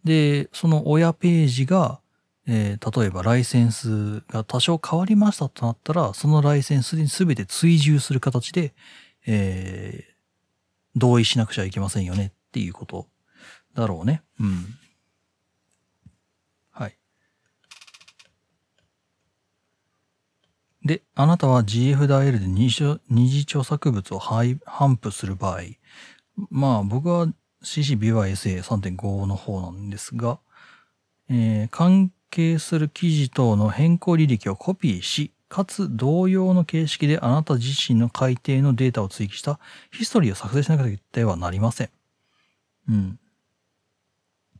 で、その親ページが、えー例えばライセンスが多少変わりましたとなったら、そのライセンスに全て追従する形で、えー同意しなくちゃいけませんよねっていうことだろうね。うん。はい。で、あなたは GFDIL で二次二次著作物を配頒布する場合、まあ僕は CCBYSA3.5 の方なんですが、えー関係する記事等の変更履歴をコピーし、かつ同様の形式であなた自身の改定のデータを追記したヒストリーを作成しなくてはなりません。うん。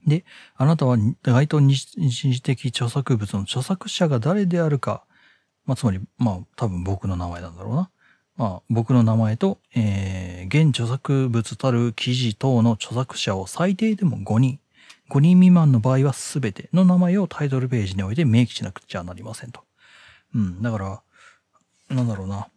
で、あなたは該当二次的著作物の著作者が誰であるか、まあ、つまり、まあ、多分僕の名前なんだろうな。まあ、僕の名前と、えー、現著作物たる記事等の著作者を最低でも5人、5人未満の場合は全ての名前をタイトルページにおいて明記しなくちゃなりませんと。うん、だから、なんだろうな。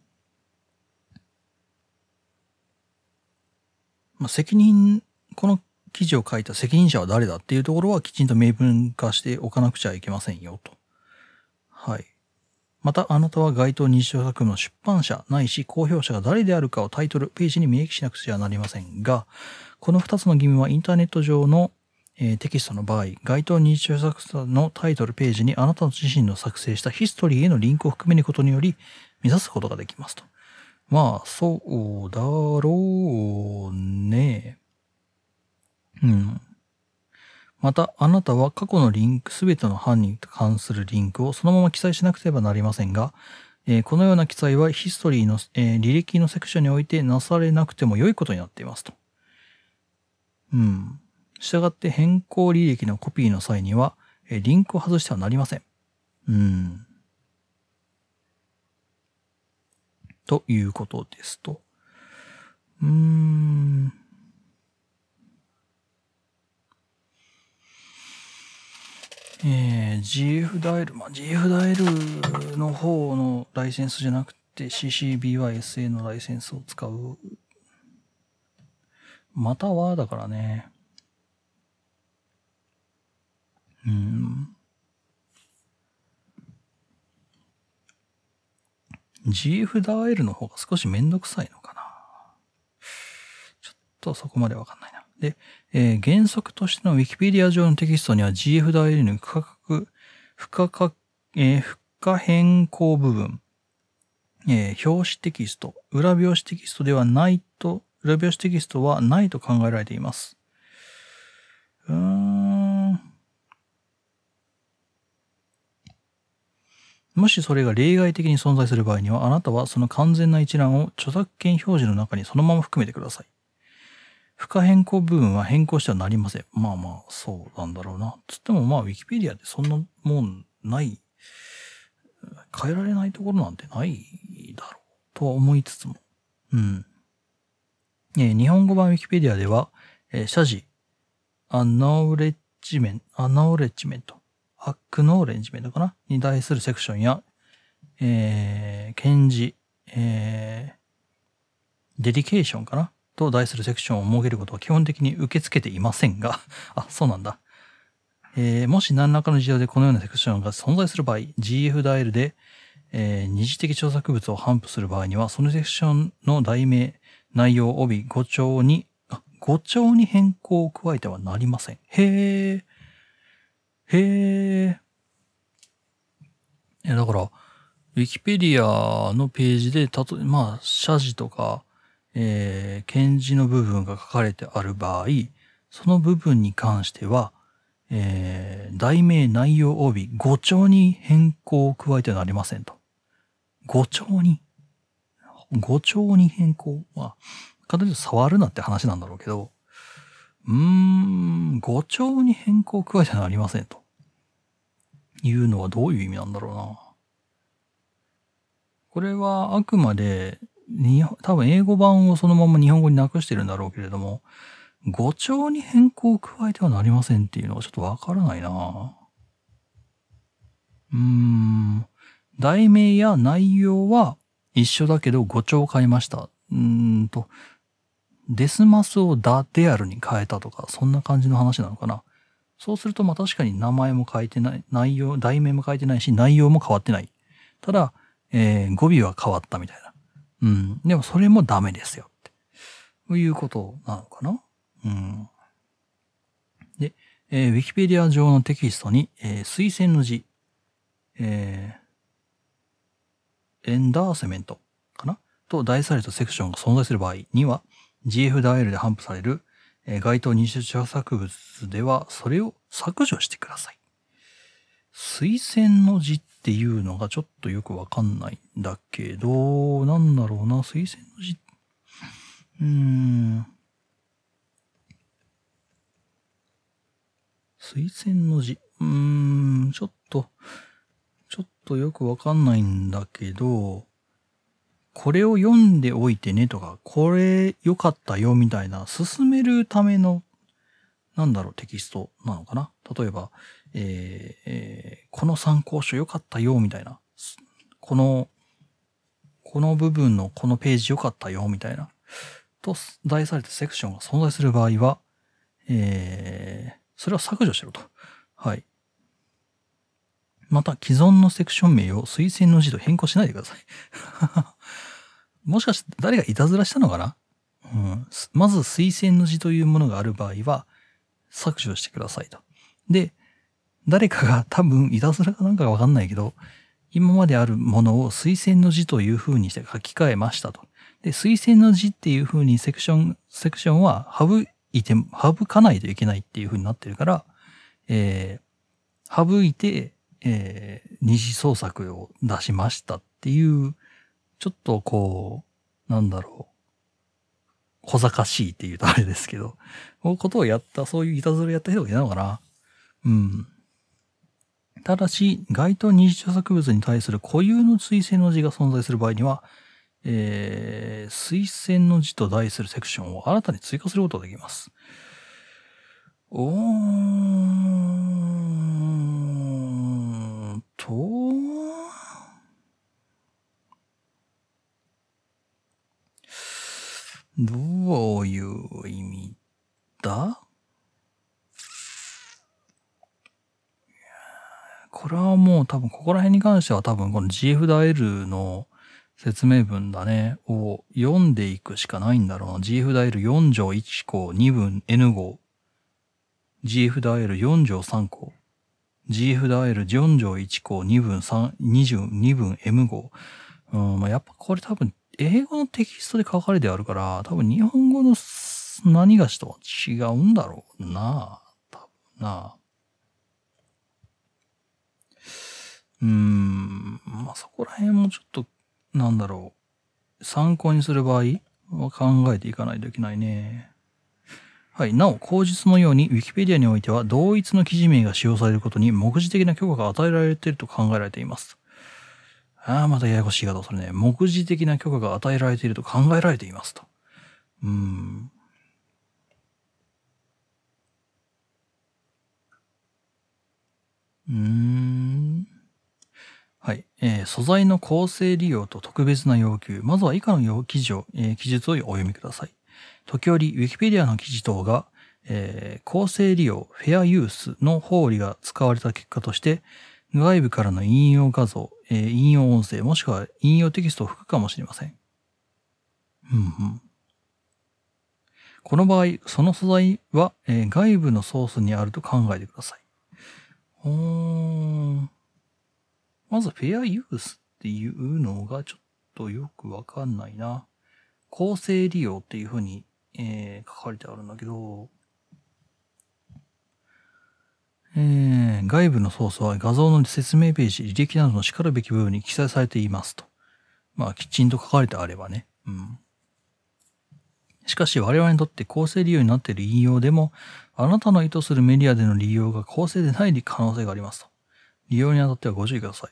まあ、責任、この記事を書いた責任者は誰だっていうところはきちんと明文化しておかなくちゃいけませんよと。また、あなたは該当二次著作物の出版社ないし公表者が誰であるかをタイトル、ページに明記しなくちゃなりませんが、この二つの義務はインターネット上の、えーテキストの場合、該当二次著作物のタイトルページにあなた自身の作成したヒストリーへのリンクを含めることにより、目指すことができますと。まあ、そうだろうね。うん。また、あなたは過去のリンク、すべての犯人に関するリンクをそのまま記載しなくてはなりませんが、えーこのような記載はヒストリーの、えー履歴のセクションにおいてなされなくても良いことになっていますと。うん。したがって変更履歴のコピーの際には、えーリンクを外してはなりません。うん。ということですと。うーん。えー、GF ダイル、まあ、GF ダイルの方のライセンスじゃなくて CCBYSA のライセンスを使う。または、だからね。うん。GF ダイルの方が少しめんどくさいのかな。ちょっとそこまでわかんないな。で、えー原則としての Wikipedia 上のテキストには GF ダイルの不可確、不可確、えー不可変更部分、えー表紙テキスト、裏表紙テキストではないと、裏表紙テキストはないと考えられています。うーん。もしそれが例外的に存在する場合には、あなたはその完全な一覧を著作権表示の中にそのまま含めてください。不可変更部分は変更してはなりません。まあまあ、そうなんだろうな。つってもまあ、ウィキペディアでそんなもんない、変えられないところなんてないだろう。とは思いつつも。うん。えー日本語版ウィキペディアでは、えー謝辞、 acknowledgement、acknowledgement、acknowledgement かなに対するセクションや、えー、献辞、えー、デリケーションかなと題するセクションを設けることは基本的に受け付けていませんが、あ、そうなんだ。えー、もし何らかの事情でこのようなセクションが存在する場合、GF ダイルで、えー、二次的著作物を頒布する場合には、そのセクションの題名、内容及び語調に、あ、語調に変更を加えてはなりません。へー。へー。え、だから、ウィキペディアのページで、たとえ、まあ、謝辞とか、えー、検事の部分が書かれてある場合、その部分に関しては、えー、題名内容及び語調に変更を加えてはなりませんと。語調に？語調に変更は、簡単に触るなって話なんだろうけど、うーん、語調に変更を加えてはなりませんと。いうのはどういう意味なんだろうな。これはあくまで、多分英語版をそのまま日本語になくしてるんだろうけれども、語調に変更を加えてはなりませんっていうのはちょっとわからないなうーん。題名や内容は一緒だけど語調を変えました。うーんと、デスマスをダであるに変えたとか、そんな感じの話なのかな。そうすると、まあ確かに名前も変えてない、内容、題名も変えてないし、内容も変わってない。ただ、えー、語尾は変わったみたいな。うん。でもそれもダメですよって。いうことなのかなうん。で、えー、ウィキペディア上のテキストに、えー、推薦の字、えー、エンダーセメントかなと題されたセクションが存在する場合には、GF.IL で頒布される、えー、該当二種著作物では、それを削除してください。推薦の字っっていうのがちょっとよくわかんないんだけど、なんだろうな、推薦の字。うーん。推薦の字。うーん、ちょっと、ちょっとよくわかんないんだけど、これを読んでおいてねとか、これ良かったよみたいな、進めるための、なんだろう、テキストなのかな例えば、ええー、この参考書良かったよみたいな、この、この部分のこのページ良かったよみたいな、と題されたセクションが存在する場合は、えー、それは削除しろと。はい。また、既存のセクション名を推薦の字と変更しないでください。もしかして誰がいたずらしたのかな？うん。まず推薦の字というものがある場合は、削除してくださいと。で、誰かが多分いたずらかなんかわかんないけど、今まであるものを推薦の字という風にして書き換えましたと。で、推薦の字っていう風にセクション、セクションは省いて、省かないといけないっていう風になってるから、えー、省いて、えー、二次創作を出しましたっていう、ちょっとこう、なんだろう、小賢しいっていうとあれですけど、こういうことをやった、そういういたずらやった人がいたのかなうん。ただし、該当二次著作物に対する固有の推薦の字が存在する場合には、えー、推薦の字と題するセクションを新たに追加することができます。おーと、どういう意味だ？これはもう多分ここら辺に関しては多分この GF.L の説明文だね、を読んでいくしかないんだろうな。GF.L4 条1項2分 N 号。GF.L4 条3項。GF.L4 条1項2分3、22分 M 号。うん、まあ、やっぱこれ多分英語のテキストで書かれてあるから、多分日本語の何がしとは違うんだろうな。多分な。うん、まあ、そこら辺もちょっと、なんだろう。参考にする場合は考えていかないといけないね。はい。なお、口述のように Wikipedia においては同一の記事名が使用されることに目次的な許可が与えられていると考えられています。ああ、またややこしいがど、それね。目次的な許可が与えられていると考えられていますと。うーん。うーん。はい。えー素材の構成利用と特別な要求。まずは以下の要記事を、えー記述をお読みください。時折、ウィキペディアの記事等が、えー構成利用、フェアユースの法理が使われた結果として、外部からの引用画像、えー引用音声、もしくは引用テキストを吹くかもしれません。うんうん。この場合、その素材は、えー外部のソースにあると考えてください。ほーん。まず、フェアユースっていうのがちょっとよくわかんないな。構成利用っていう風に、えー書かれてあるんだけど、えー外部のソースは画像の説明ページ、履歴などの叱るべき部分に記載されていますと。まあ、きちんと書かれてあればね。うん。しかし我々にとって構成利用になっている引用でも、あなたの意図するメディアでの利用が構成でない可能性がありますと。利用にあたってはご注意ください。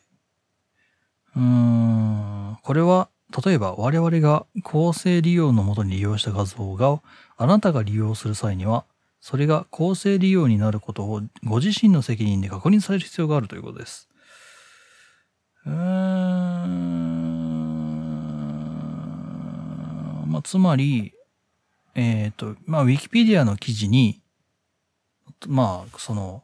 うーん、これは、例えば我々が構成利用のもとに利用した画像が、あなたが利用する際には、それが構成利用になることをご自身の責任で確認される必要があるということです。うーん、まあ、つまり、えっ、と、まあ、ウィキペディアの記事に、まあ、その、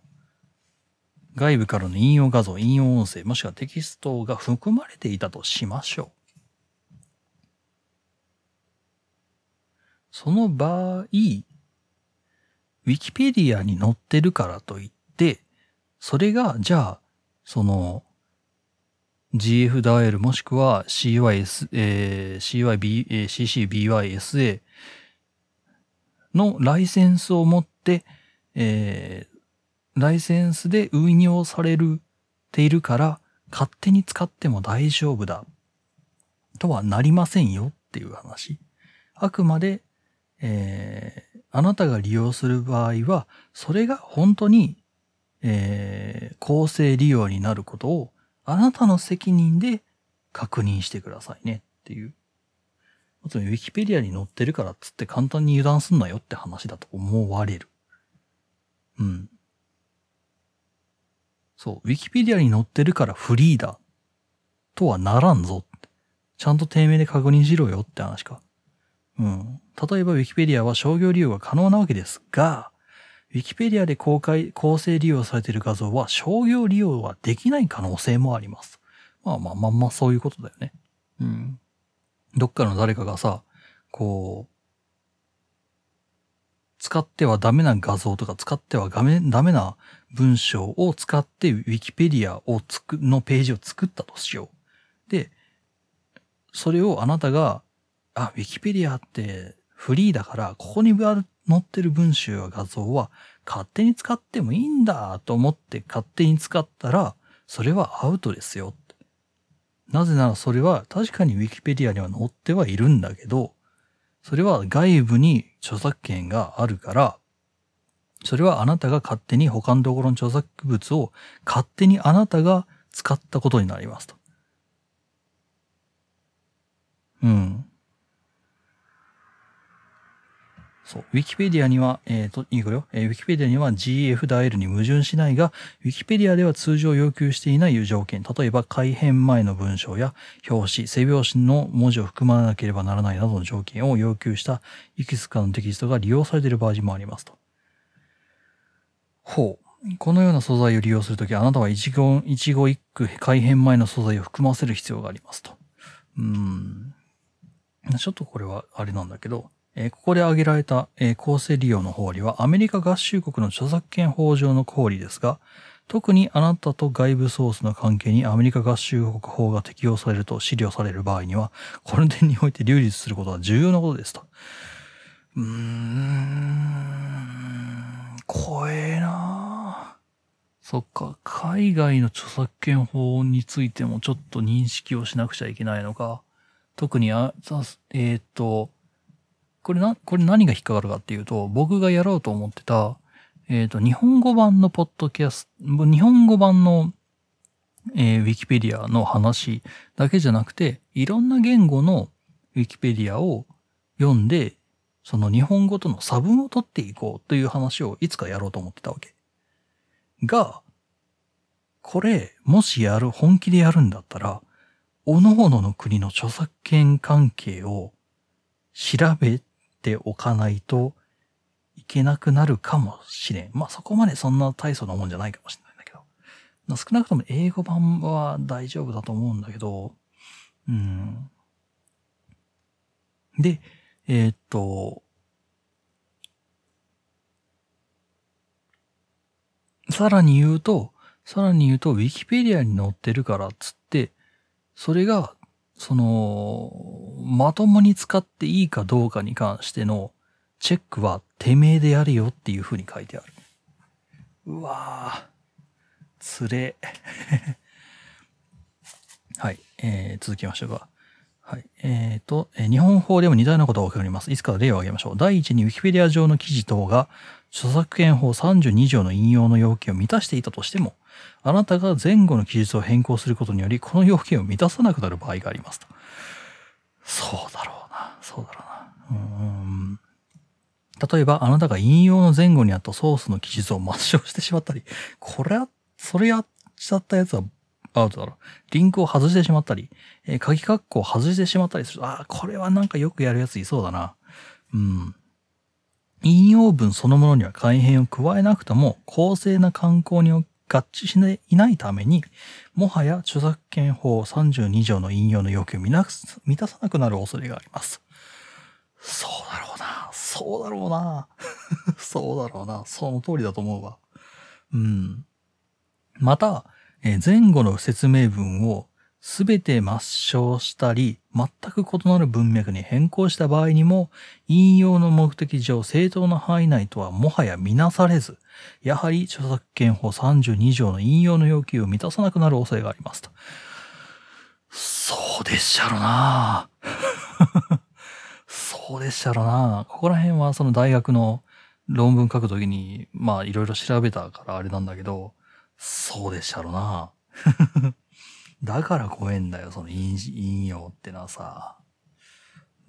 外部からの引用画像、引用音声、もしくはテキストが含まれていたとしましょう。その場合、ウィキペディアに載ってるからといって、それが、じゃあ、その、GF ダイエルもしくは CYS、えー CYB、えー CCBYSA のライセンスを持って、えーライセンスで運用されるているから、勝手に使っても大丈夫だ。とはなりませんよっていう話。あくまで、えーあなたが利用する場合は、それが本当に、えー公正利用になることを、あなたの責任で確認してくださいねっていう。つまり、ウィキペディアに載ってるからっつって簡単に油断すんなよって話だと思われる。うん。そう、ウィキペディアに載ってるからフリーだ。とはならんぞ。ちゃんと低迷で確認しろよって話か。うん。例えば、ウィキペディアは商業利用が可能なわけですが、ウィキペディアで公開、構成利用されている画像は商業利用はできない可能性もあります。まあまあまあまあそういうことだよね。うん。どっかの誰かがさ、こう、使ってはダメな画像とか使ってはダメダメな文章を使ってウィキペディアをつく、のページを作ったとしよう。で、それをあなたが、あ、ウィキペディアってフリーだから、ここに載ってる文章や画像は勝手に使ってもいいんだと思って勝手に使ったら、それはアウトですよ。なぜならそれは確かにウィキペディアには載ってはいるんだけど、それは外部に著作権があるから、それはあなたが勝手に他のところの著作物を勝手にあなたが使ったことになりますと。うん。そう。ウィキペディアには、えっ、と、いいかよ。えーウィキペディアには GF ダイルに矛盾しないが、ウィキペディアでは通常要求していない条件。例えば、改変前の文章や表紙、背表紙の文字を含まなければならないなどの条件を要求したいくつかのテキストが利用されている場合もありますと。ほう。このような素材を利用するとき、あなたは一語、一語一句改変前の素材を含ませる必要がありますと。うん。ちょっとこれはあれなんだけど、えここで挙げられた、え構成利用の法理はアメリカ合衆国の著作権法上の法理ですが、特にあなたと外部ソースの関係にアメリカ合衆国法が適用されると資料される場合には、この点において留立することは重要なことですと。うーん、怖えなそっか、海外の著作権法についてもちょっと認識をしなくちゃいけないのか。特にあ、えっ、と、これな、これ何が引っかかるかっていうと、僕がやろうと思ってた、えっ、と、日本語版のポッドキャスト、日本語版の、えーウィキペディアの話だけじゃなくて、いろんな言語のウィキペディアを読んで、その日本語との差分を取っていこうという話をいつかやろうと思ってたわけ。が、これ、もしやる、本気でやるんだったら、各々の国の著作権関係を調べておかないといけなくなるかもしれん。まあそこまでそんな大層なもんじゃないかもしれないんだけど。少なくとも英語版は大丈夫だと思うんだけど、うん。で、えーっと、さらに言うと、さらに言うと、ウィキペディアに載ってるからっつって、それが、その、まともに使っていいかどうかに関してのチェックはてめえでやれよっていう風に書いてある。うわぁ、つれ。はい、えー、続きましょうか。はい。えーと、えー日本法でも似たようなことが起こります。いつか例を挙げましょう。第一に、ウィキペディア上の記事等が、著作権法32条の引用の要件を満たしていたとしても、あなたが前後の記述を変更することにより、この要件を満たさなくなる場合がありますと。そうだろうな。そうだろうな。うん。例えば、あなたが引用の前後にあったソースの記述を抹消してしまったり、これは、それやっちゃったやつはアウトだろ。リンクを外してしまったり、えー鍵括弧を外してしまったりする。ああ、これはなんかよくやるやついそうだな。うん。引用文そのものには改変を加えなくとも、公正な観光に合致していないために、もはや著作権法32条の引用の要求を満たす満たさなくなる恐れがあります。そうだろうな。そうだろうな。そうだろうな。その通りだと思うわ。うん。また、え前後の説明文をすべて抹消したり、全く異なる文脈に変更した場合にも、引用の目的上正当な範囲内とはもはや見なされず、やはり著作権法32条の引用の要求を満たさなくなる恐れがありますと。そうでっしゃろな。そうでっしゃろな。ここら辺はその大学の論文書くときに、まあいろいろ調べたからあれなんだけど、そうでっしゃろな。だから怖えんだよ、その引引用ってのはさ。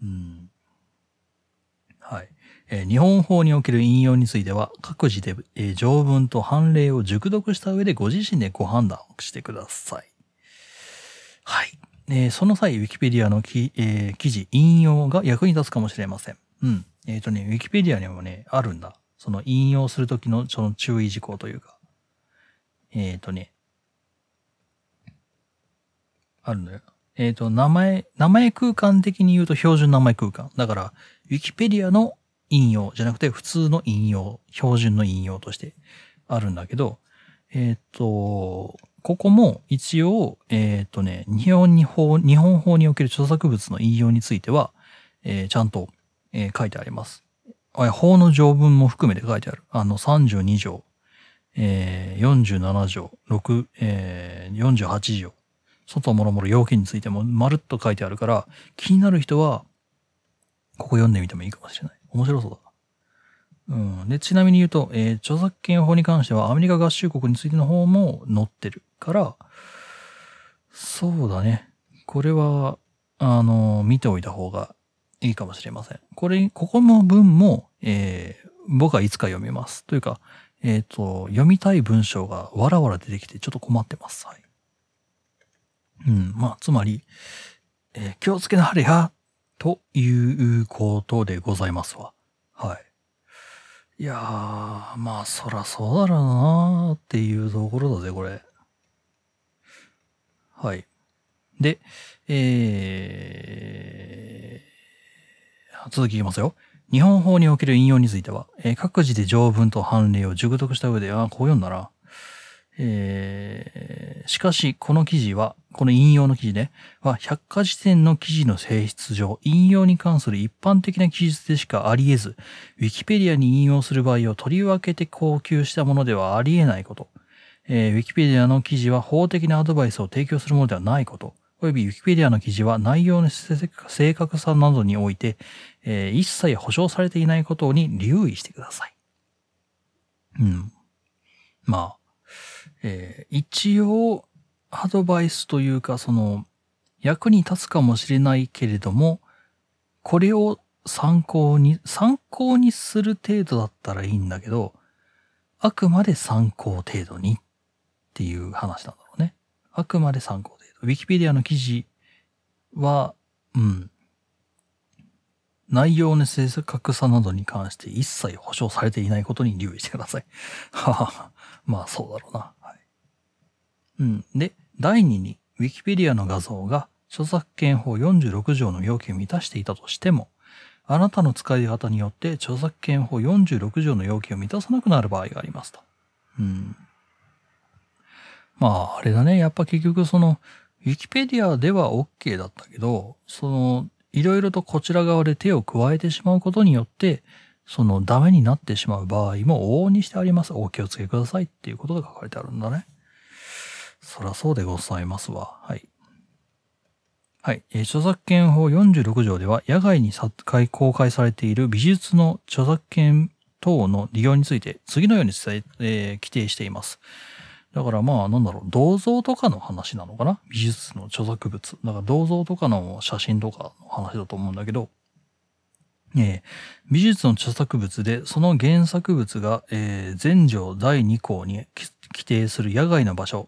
うん。はい。えー日本法における引用については、各自で、えー条文と判例を熟読した上でご自身でご判断してください。はい。えーその際、ウィキペディアのき、え記事、引用が役に立つかもしれません。うん。えっ、とね、ウィキペディアにもね、あるんだ。その引用するときのその注意事項というか。えっ、とね、あるのよ。えっ、と、名前、名前空間的に言うと標準名前空間。だから、ウィキペディアの引用じゃなくて普通の引用、標準の引用としてあるんだけど、えっ、と、ここも一応、えっ、とね、日本に法、日本法における著作物の引用については、えーちゃんと、えー書いてあります。法の条文も含めて書いてある。あの、32条、えー47条、6、えー48条、外もろもろ要件についてもまるっと書いてあるから、気になる人は、ここ読んでみてもいいかもしれない。面白そうだ。うん。で、ちなみに言うと、えー著作権法に関してはアメリカ合衆国についての方も載ってるから、そうだね。これは、あの、見ておいた方がいいかもしれません。これ、ここの文も、えー僕はいつか読みます。というか、えっ、と、読みたい文章がわらわら出てきてちょっと困ってます。はい。うん。まあ、つまり、えー気をつけなはれや、ということでございますわ。はい。いやー、まあ、そらそうだろうなーっていうところだぜ、これ。はい。で、えー、続きいきますよ。日本法における引用については、えー各自で条文と判例を熟読した上で、あこう読んだな。えーしかし、この記事は、この引用の記事ね、は、百科事典の記事の性質上、引用に関する一般的な記述でしかあり得ず、ウィキペディアに引用する場合を取り分けて高級したものではあり得ないこと。えーウィキペディアの記事は法的なアドバイスを提供するものではないこと。およびウィキペディアの記事は内容の正確さなどにおいて、えー一切保証されていないことに留意してください。うん。まあ、えー一応、アドバイスというか、その、役に立つかもしれないけれども、これを参考に、参考にする程度だったらいいんだけど、あくまで参考程度にっていう話なんだろうね。あくまで参考程度。ウィキペディアの記事は、うん。内容の正確さなどに関して一切保証されていないことに留意してください。ははは。まあそうだろうな。うん。で、第2に、ウィキペディアの画像が著作権法46条の要件を満たしていたとしても、あなたの使い方によって著作権法46条の要件を満たさなくなる場合がありますと。うん。まあ、あれだね。やっぱ結局その、ウィキペディアでは OK だったけど、その、いろいろとこちら側で手を加えてしまうことによって、そのダメになってしまう場合も往々にしてあります。お気をつけくださいっていうことが書かれてあるんだね。そらそうでございますわ。はい。はい。え著作権法46条では、野外に殺害公開されている美術の著作権等の利用について、次のように伝え、えー規定しています。だからまあ、なんだろう、銅像とかの話なのかな？美術の著作物。だから銅像とかの写真とかの話だと思うんだけど、えー美術の著作物で、その原作物が、えー前条第2項に規定する野外の場所、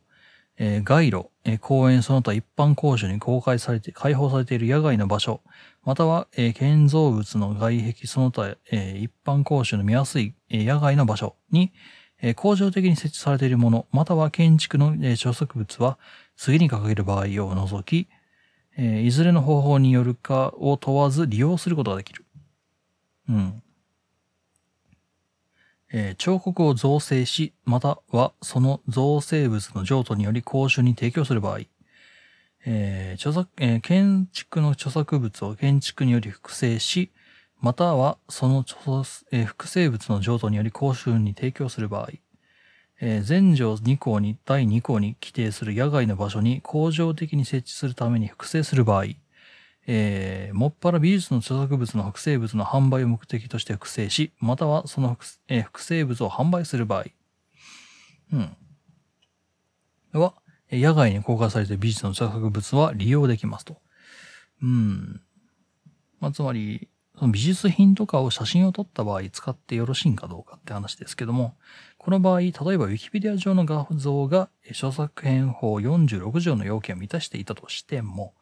えー街路、えー公園その他一般公衆に公開されて、開放されている野外の場所、または、えー建造物の外壁その他、えー一般公衆の見やすい、えー野外の場所に、えー恒常的に設置されているもの、または建築の、えー著作物は、次に掲げる場合を除き、えーいずれの方法によるかを問わず利用することができる。うん。えー彫刻を造成し、またはその造成物の譲渡により公衆に提供する場合、えー著作えー建築の著作物を建築により複製し、またはその著作えー複製物の譲渡により公衆に提供する場合、えー前条2項に第2項に規定する野外の場所に恒常的に設置するために複製する場合、えーもっぱら美術の著作物の複製物の販売を目的として複製し、またはその複,、えー複製物を販売する場合、うん。は、野外に公開されている美術の著作物は利用できますと。うん。まあ、つまり、その美術品とかを写真を撮った場合使ってよろしいんかどうかって話ですけども、この場合、例えば Wikipedia 上の画像が著作権法46条の要件を満たしていたとしても、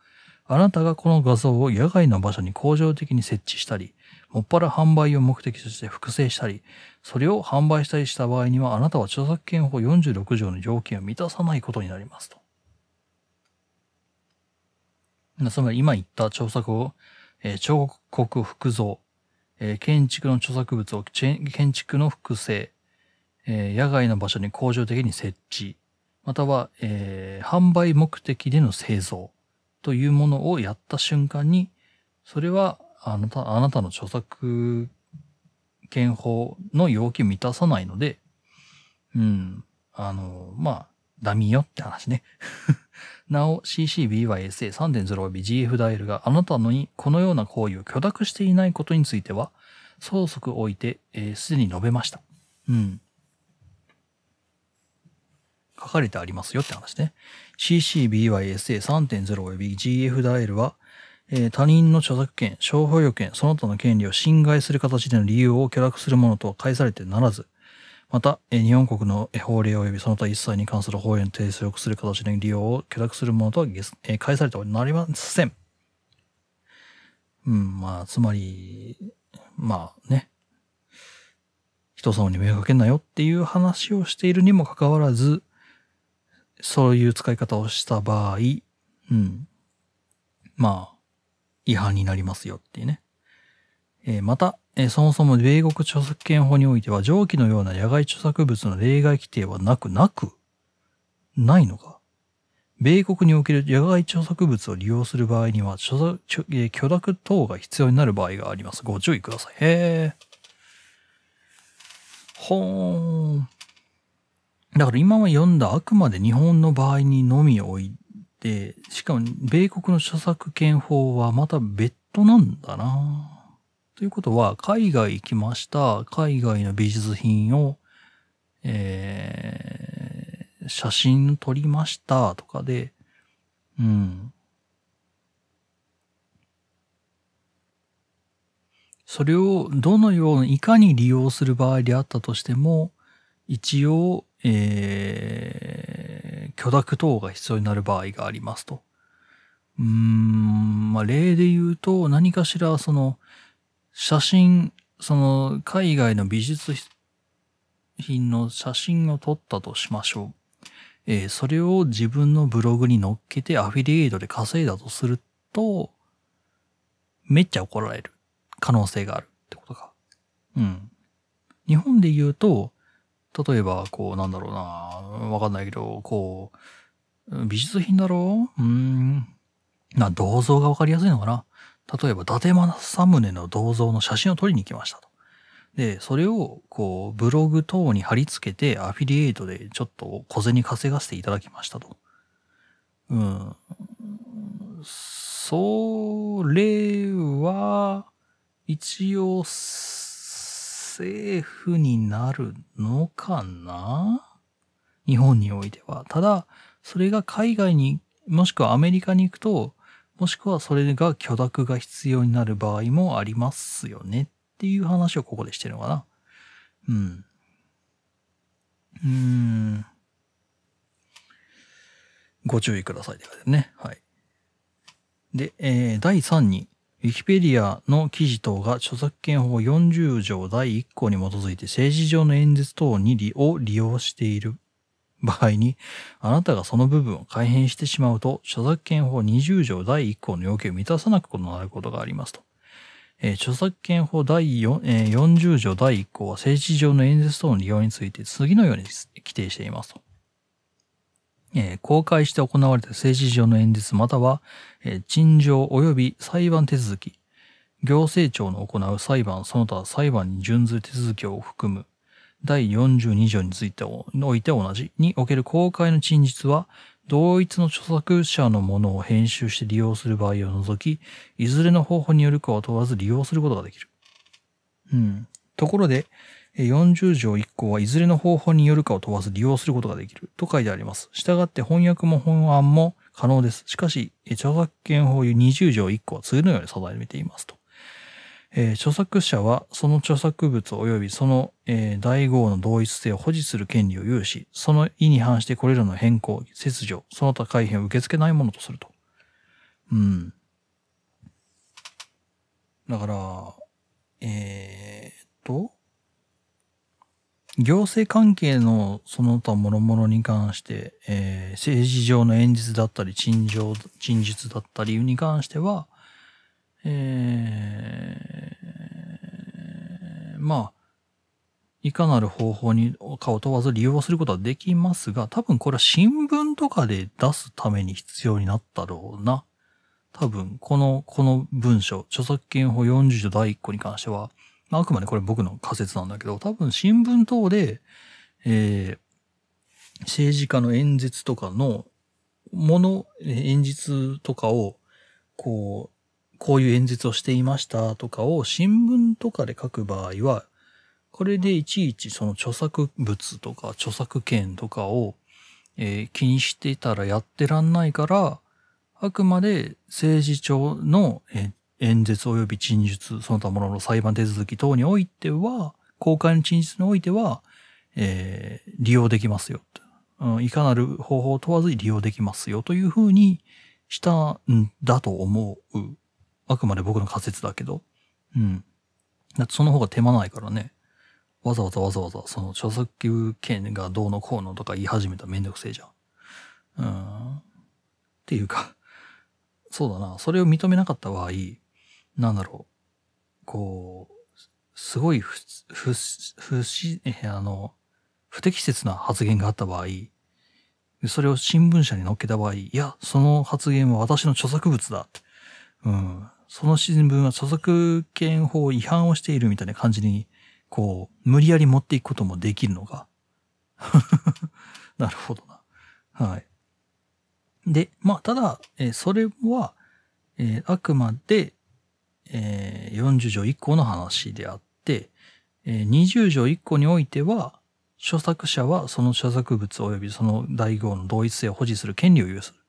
あなたがこの画像を野外の場所に恒常的に設置したり、もっぱら販売を目的として複製したり、それを販売したりした場合には、あなたは著作権法46条の条件を満たさないことになりますと。つまり今言った著作を、えー彫刻複造、えー建築の著作物を建築の複製、えー野外の場所に恒常的に設置、または、えー販売目的での製造というものをやった瞬間に、それはあなた、あなたの著作権法の要件満たさないので、うん、あの、まあ、ダミーよって話ね。なお、CCBYSA3.0 及び GF ダイルがあなたのにこのような行為を許諾していないことについては、相続を置いて、えーすでに述べました。うん。書かれてありますよって話ね。CCBYSA3.0 及び GF ダイルは、えー他人の著作権、商標予権、その他の権利を侵害する形での理由を許諾するものとは返されてならず、また、えー日本国の法令及びその他一切に関する法令に提出する形での利用を許諾するものとは、えー返されてはなりません。うん、まあ、つまり、まあね、人様に迷惑かけんなよっていう話をしているにもかかわらず、そういう使い方をした場合、うん、まあ、違反になりますよっていうね。えーまた、えーそもそも米国著作権法においては上記のような野外著作物の例外規定はなく、なく、ないのか。米国における野外著作物を利用する場合には、著作えー許諾等が必要になる場合があります。ご注意ください。へー。ほーん。だから今は読んだあくまで日本の場合にのみおいて、しかも米国の著作権法はまた別途なんだな。ということは、海外行きました。海外の美術品を、えー、写真撮りましたとかで、うん。それをどのように、いかに利用する場合であったとしても、一応、えー、許諾等が必要になる場合がありますと。うーん、まあ、例で言うと、何かしら、その、写真、その、海外の美術品の写真を撮ったとしましょう。えー、それを自分のブログに載っけてアフィリエイトで稼いだとすると、めっちゃ怒られる可能性があるってことか。うん。日本で言うと、例えば、こう、なんだろうな、わかんないけど、こう、美術品だろ？ううん。な、銅像がわかりやすいのかな？例えば、伊達政宗の銅像の写真を撮りに行きましたと。で、それを、こう、ブログ等に貼り付けて、アフィリエイトでちょっと小銭稼がせていただきましたと。うん。それは、一応、セーフになるのかな？日本においては。ただ、それが海外に、もしくはアメリカに行くと、もしくはそれが許諾が必要になる場合もありますよねっていう話をここでしてるのかな。うん。うーん。ご注意くださいって書いてね。はい。で、えー、第3に、ウィキペディアの記事等が著作権法40条第1項に基づいて政治上の演説等に利を利用している場合に、あなたがその部分を改変してしまうと、著作権法20条第1項の要件を満たさなくなることがありますと。えー、著作権法第4、えー、40条第1項は政治上の演説等の利用について次のように規定していますと。公開して行われた政治上の演説または、陳情及び裁判手続き、行政庁の行う裁判その他裁判に準ずる手続きを含む第42条についておいて同じにおける公開の陳述は、同一の著作者のものを編集して利用する場合を除き、いずれの方法によるかを問わず利用することができる。うん。ところで、40条1項はいずれの方法によるかを問わず利用することができると書いてあります。したがって翻訳も本案も可能です。しかし、著作権法有20条1項は次のように定めていますと。えー、著作者はその著作物及びその、えー、第号の同一性を保持する権利を有し、その意に反してこれらの変更、切除、その他改変を受け付けないものとすると。うん。だから、えー、っと、行政関係のその他諸々に関して、えー、政治上の演説だったり、陳情、陳述だったりに関しては、えー、まあ、いかなる方法にかを問わず利用することはできますが、多分これは新聞とかで出すために必要になったろうな。多分、この、この文書、著作権法40条第1項に関しては、あ、くまでこれ僕の仮説なんだけど、多分新聞等で、えー、政治家の演説とかのもの、演説とかを、こう、こういう演説をしていましたとかを新聞とかで書く場合は、これでいちいちその著作物とか著作権とかを、えー、気にしてたらやってらんないから、あくまで政治庁の、えー、演説及び陳述、その他ものの裁判手続き等においては、公開の陳述においては、えー、利用できますよ、うん。いかなる方法を問わず利用できますよというふうにしたんだと思う。あくまで僕の仮説だけど。うん。だってその方が手間ないからね。わざわざわざわざ、その著作権がどうのこうのとか言い始めたらめんどくせえじゃん。うん。っていうか、そうだな。それを認めなかった場合、なんだろう。こう、すごい不、不、不し、あの、不適切な発言があった場合、それを新聞社に載っけた場合、いや、その発言は私の著作物だ。うん。その新聞は著作権法違反をしているみたいな感じに、こう、無理やり持っていくこともできるのか。なるほどな。はい。で、まあ、ただ、え、それは、え、あくまで、えー、40条1項の話であって、えー、20条1項においては、著作者はその著作物及びその代号の同一性を保持する権利を有する。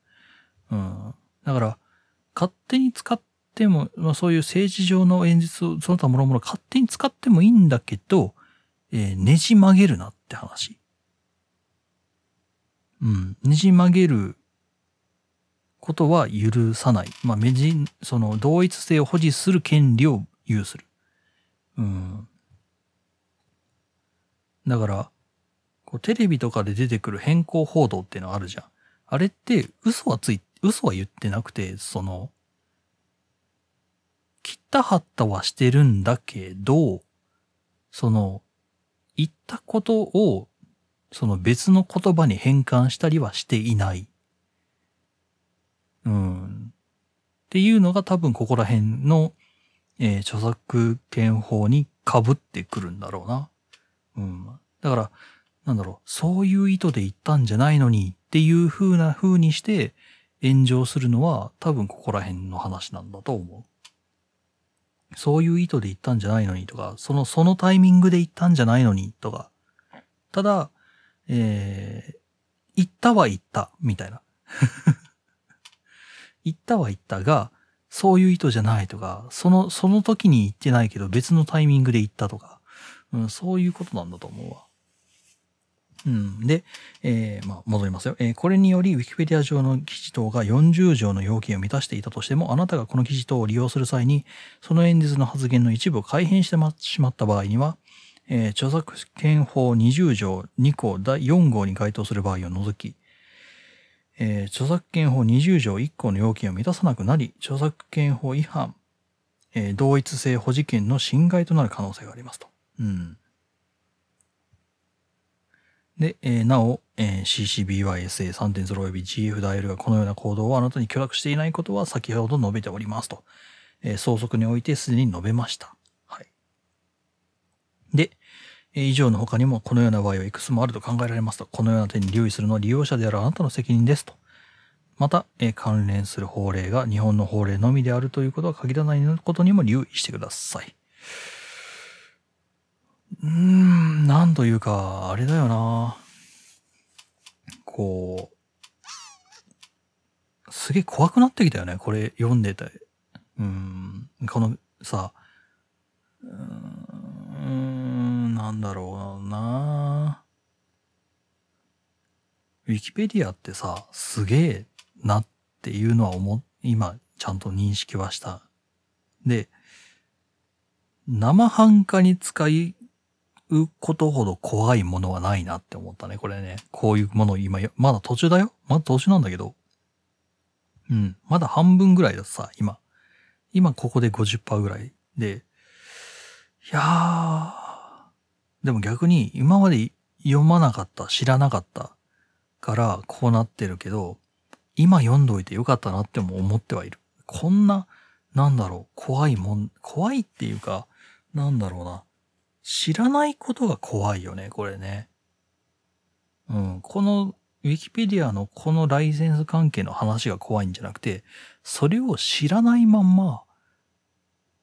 うん。だから、勝手に使っても、まあ、そういう政治上の演説を、その他もろもろ勝手に使ってもいいんだけど、えー、ねじ曲げるなって話。うん、ねじ曲げることは許さない。まあ、めじ、その、同一性を保持する権利を有する。うん。だから、こう、テレビとかで出てくる変更報道っていうのあるじゃん。あれって、嘘はつい、嘘は言ってなくて、その、切った貼ったはしてるんだけど、その、言ったことを、その別の言葉に変換したりはしていない。うん。っていうのが多分ここら辺の、えー著作権法に被ってくるんだろうな。うん。だから、なんだろう、そういう意図で言ったんじゃないのにっていう風な風にして炎上するのは多分ここら辺の話なんだと思う。そういう意図で言ったんじゃないのにとか、その、そのタイミングで言ったんじゃないのにとか。ただ、えー、言ったは言った、みたいな。言ったは言ったが、そういう意図じゃないとか、その、その時に言ってないけど別のタイミングで言ったとか、うん、そういうことなんだと思うわ。うん。で、えーまあ、戻りますよ。えーこれにより、Wikipedia 上の記事等が40条の要件を満たしていたとしても、あなたがこの記事等を利用する際に、その演説の発言の一部を改変してしまった場合には、えー著作権法20条2項第4号に該当する場合を除き、えー著作権法20条1項の要件を満たさなくなり、著作権法違反、えー同一性保持権の侵害となる可能性がありますと。うん。で、えーなお、えー CCBYSA3.0 及び GF ダイヤルがこのような行動をあなたに許諾していないことは先ほど述べておりますと。えー相続においてすでに述べました。以上の他にもこのような場合はいくつもあると考えられますと。このような点に留意するのは利用者であるあなたの責任ですと。また、えー関連する法令が日本の法令のみであるということは限らないことにも留意してください。うーん、なんというか、あれだよな。こう、すげえ怖くなってきたよね、これ読んでて。うーん、このさ、うーん、なんだろうな。ウィキペディアってさ、すげえなっていうのは思、今、ちゃんと認識はした。で、生半可に使うことほど怖いものはないなって思ったね、これね。こういうもの今、まだ途中だよまだ途中なんだけど。うん。まだ半分ぐらいださ、今。今ここで50%ぐらいで。いやー。でも逆に今まで読まなかった、知らなかったからこうなってるけど、今読んどいてよかったなっても思ってはいる。こんな、なんだろう、怖いもん、怖いっていうか、なんだろうな。知らないことが怖いよね、これね。うん。この、ウィキペディアのこのライセンス関係の話が怖いんじゃなくて、それを知らないまんま、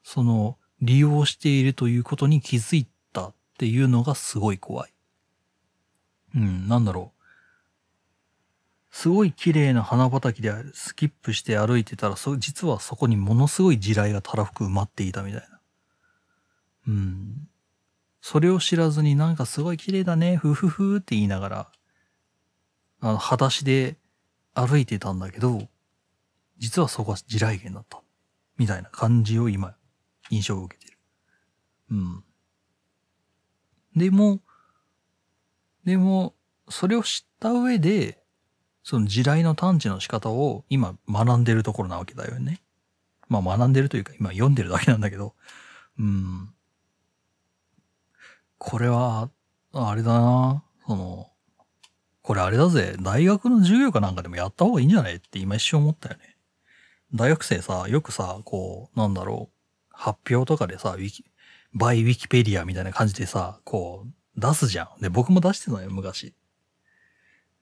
その、利用しているということに気づいたっていうのがすごい怖い。うん、なんだろう。すごい綺麗な花畑でスキップして歩いてたら、そ、実はそこにものすごい地雷がたらふく埋まっていたみたいな。うん。それを知らずになんかすごい綺麗だね、ふふふって言いながら、あの、裸足で歩いてたんだけど、実はそこは地雷原だった。みたいな感じを今、印象を受けてる。うん。でも、でも、それを知った上で、その地雷の探知の仕方を今学んでるところなわけだよね。まあ学んでるというか今読んでるだけなんだけど、うん。これは、あれだな。その、これあれだぜ。大学の授業かなんかでもやった方がいいんじゃないって今一瞬思ったよね。大学生さ、よくさ、こう、なんだろう。発表とかでさ、ウィキ、バイウィキペディアみたいな感じでさ、こう、出すじゃん。で、僕も出してたのよ、昔。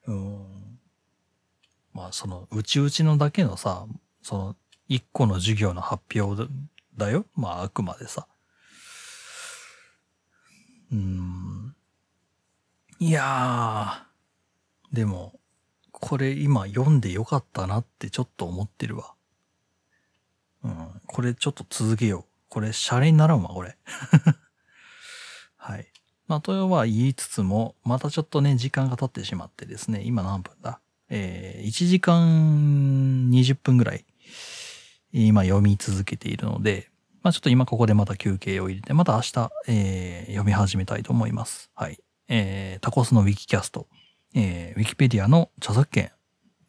うん。まあ、その、うちうちのだけのさ、その、一個の授業の発表だよ。まあ、あくまでさ。うん。いやー。でも、これ今読んでよかったなってちょっと思ってるわ。うん。これちょっと続けよう。これ、シャレにならんわ、これ。はい。まあ、とは言いつつも、またちょっとね、時間が経ってしまってですね、今何分だ？えー、1時間20分ぐらい、今読み続けているので、まあちょっと今ここでまた休憩を入れて、また明日、えー、読み始めたいと思います。はい。えー、タコスのウィキキャスト、えー、ウィキペディアの著作権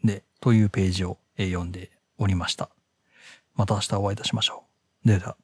で、というページを、えー読んでおりました。また明日お会いいたしましょう。では。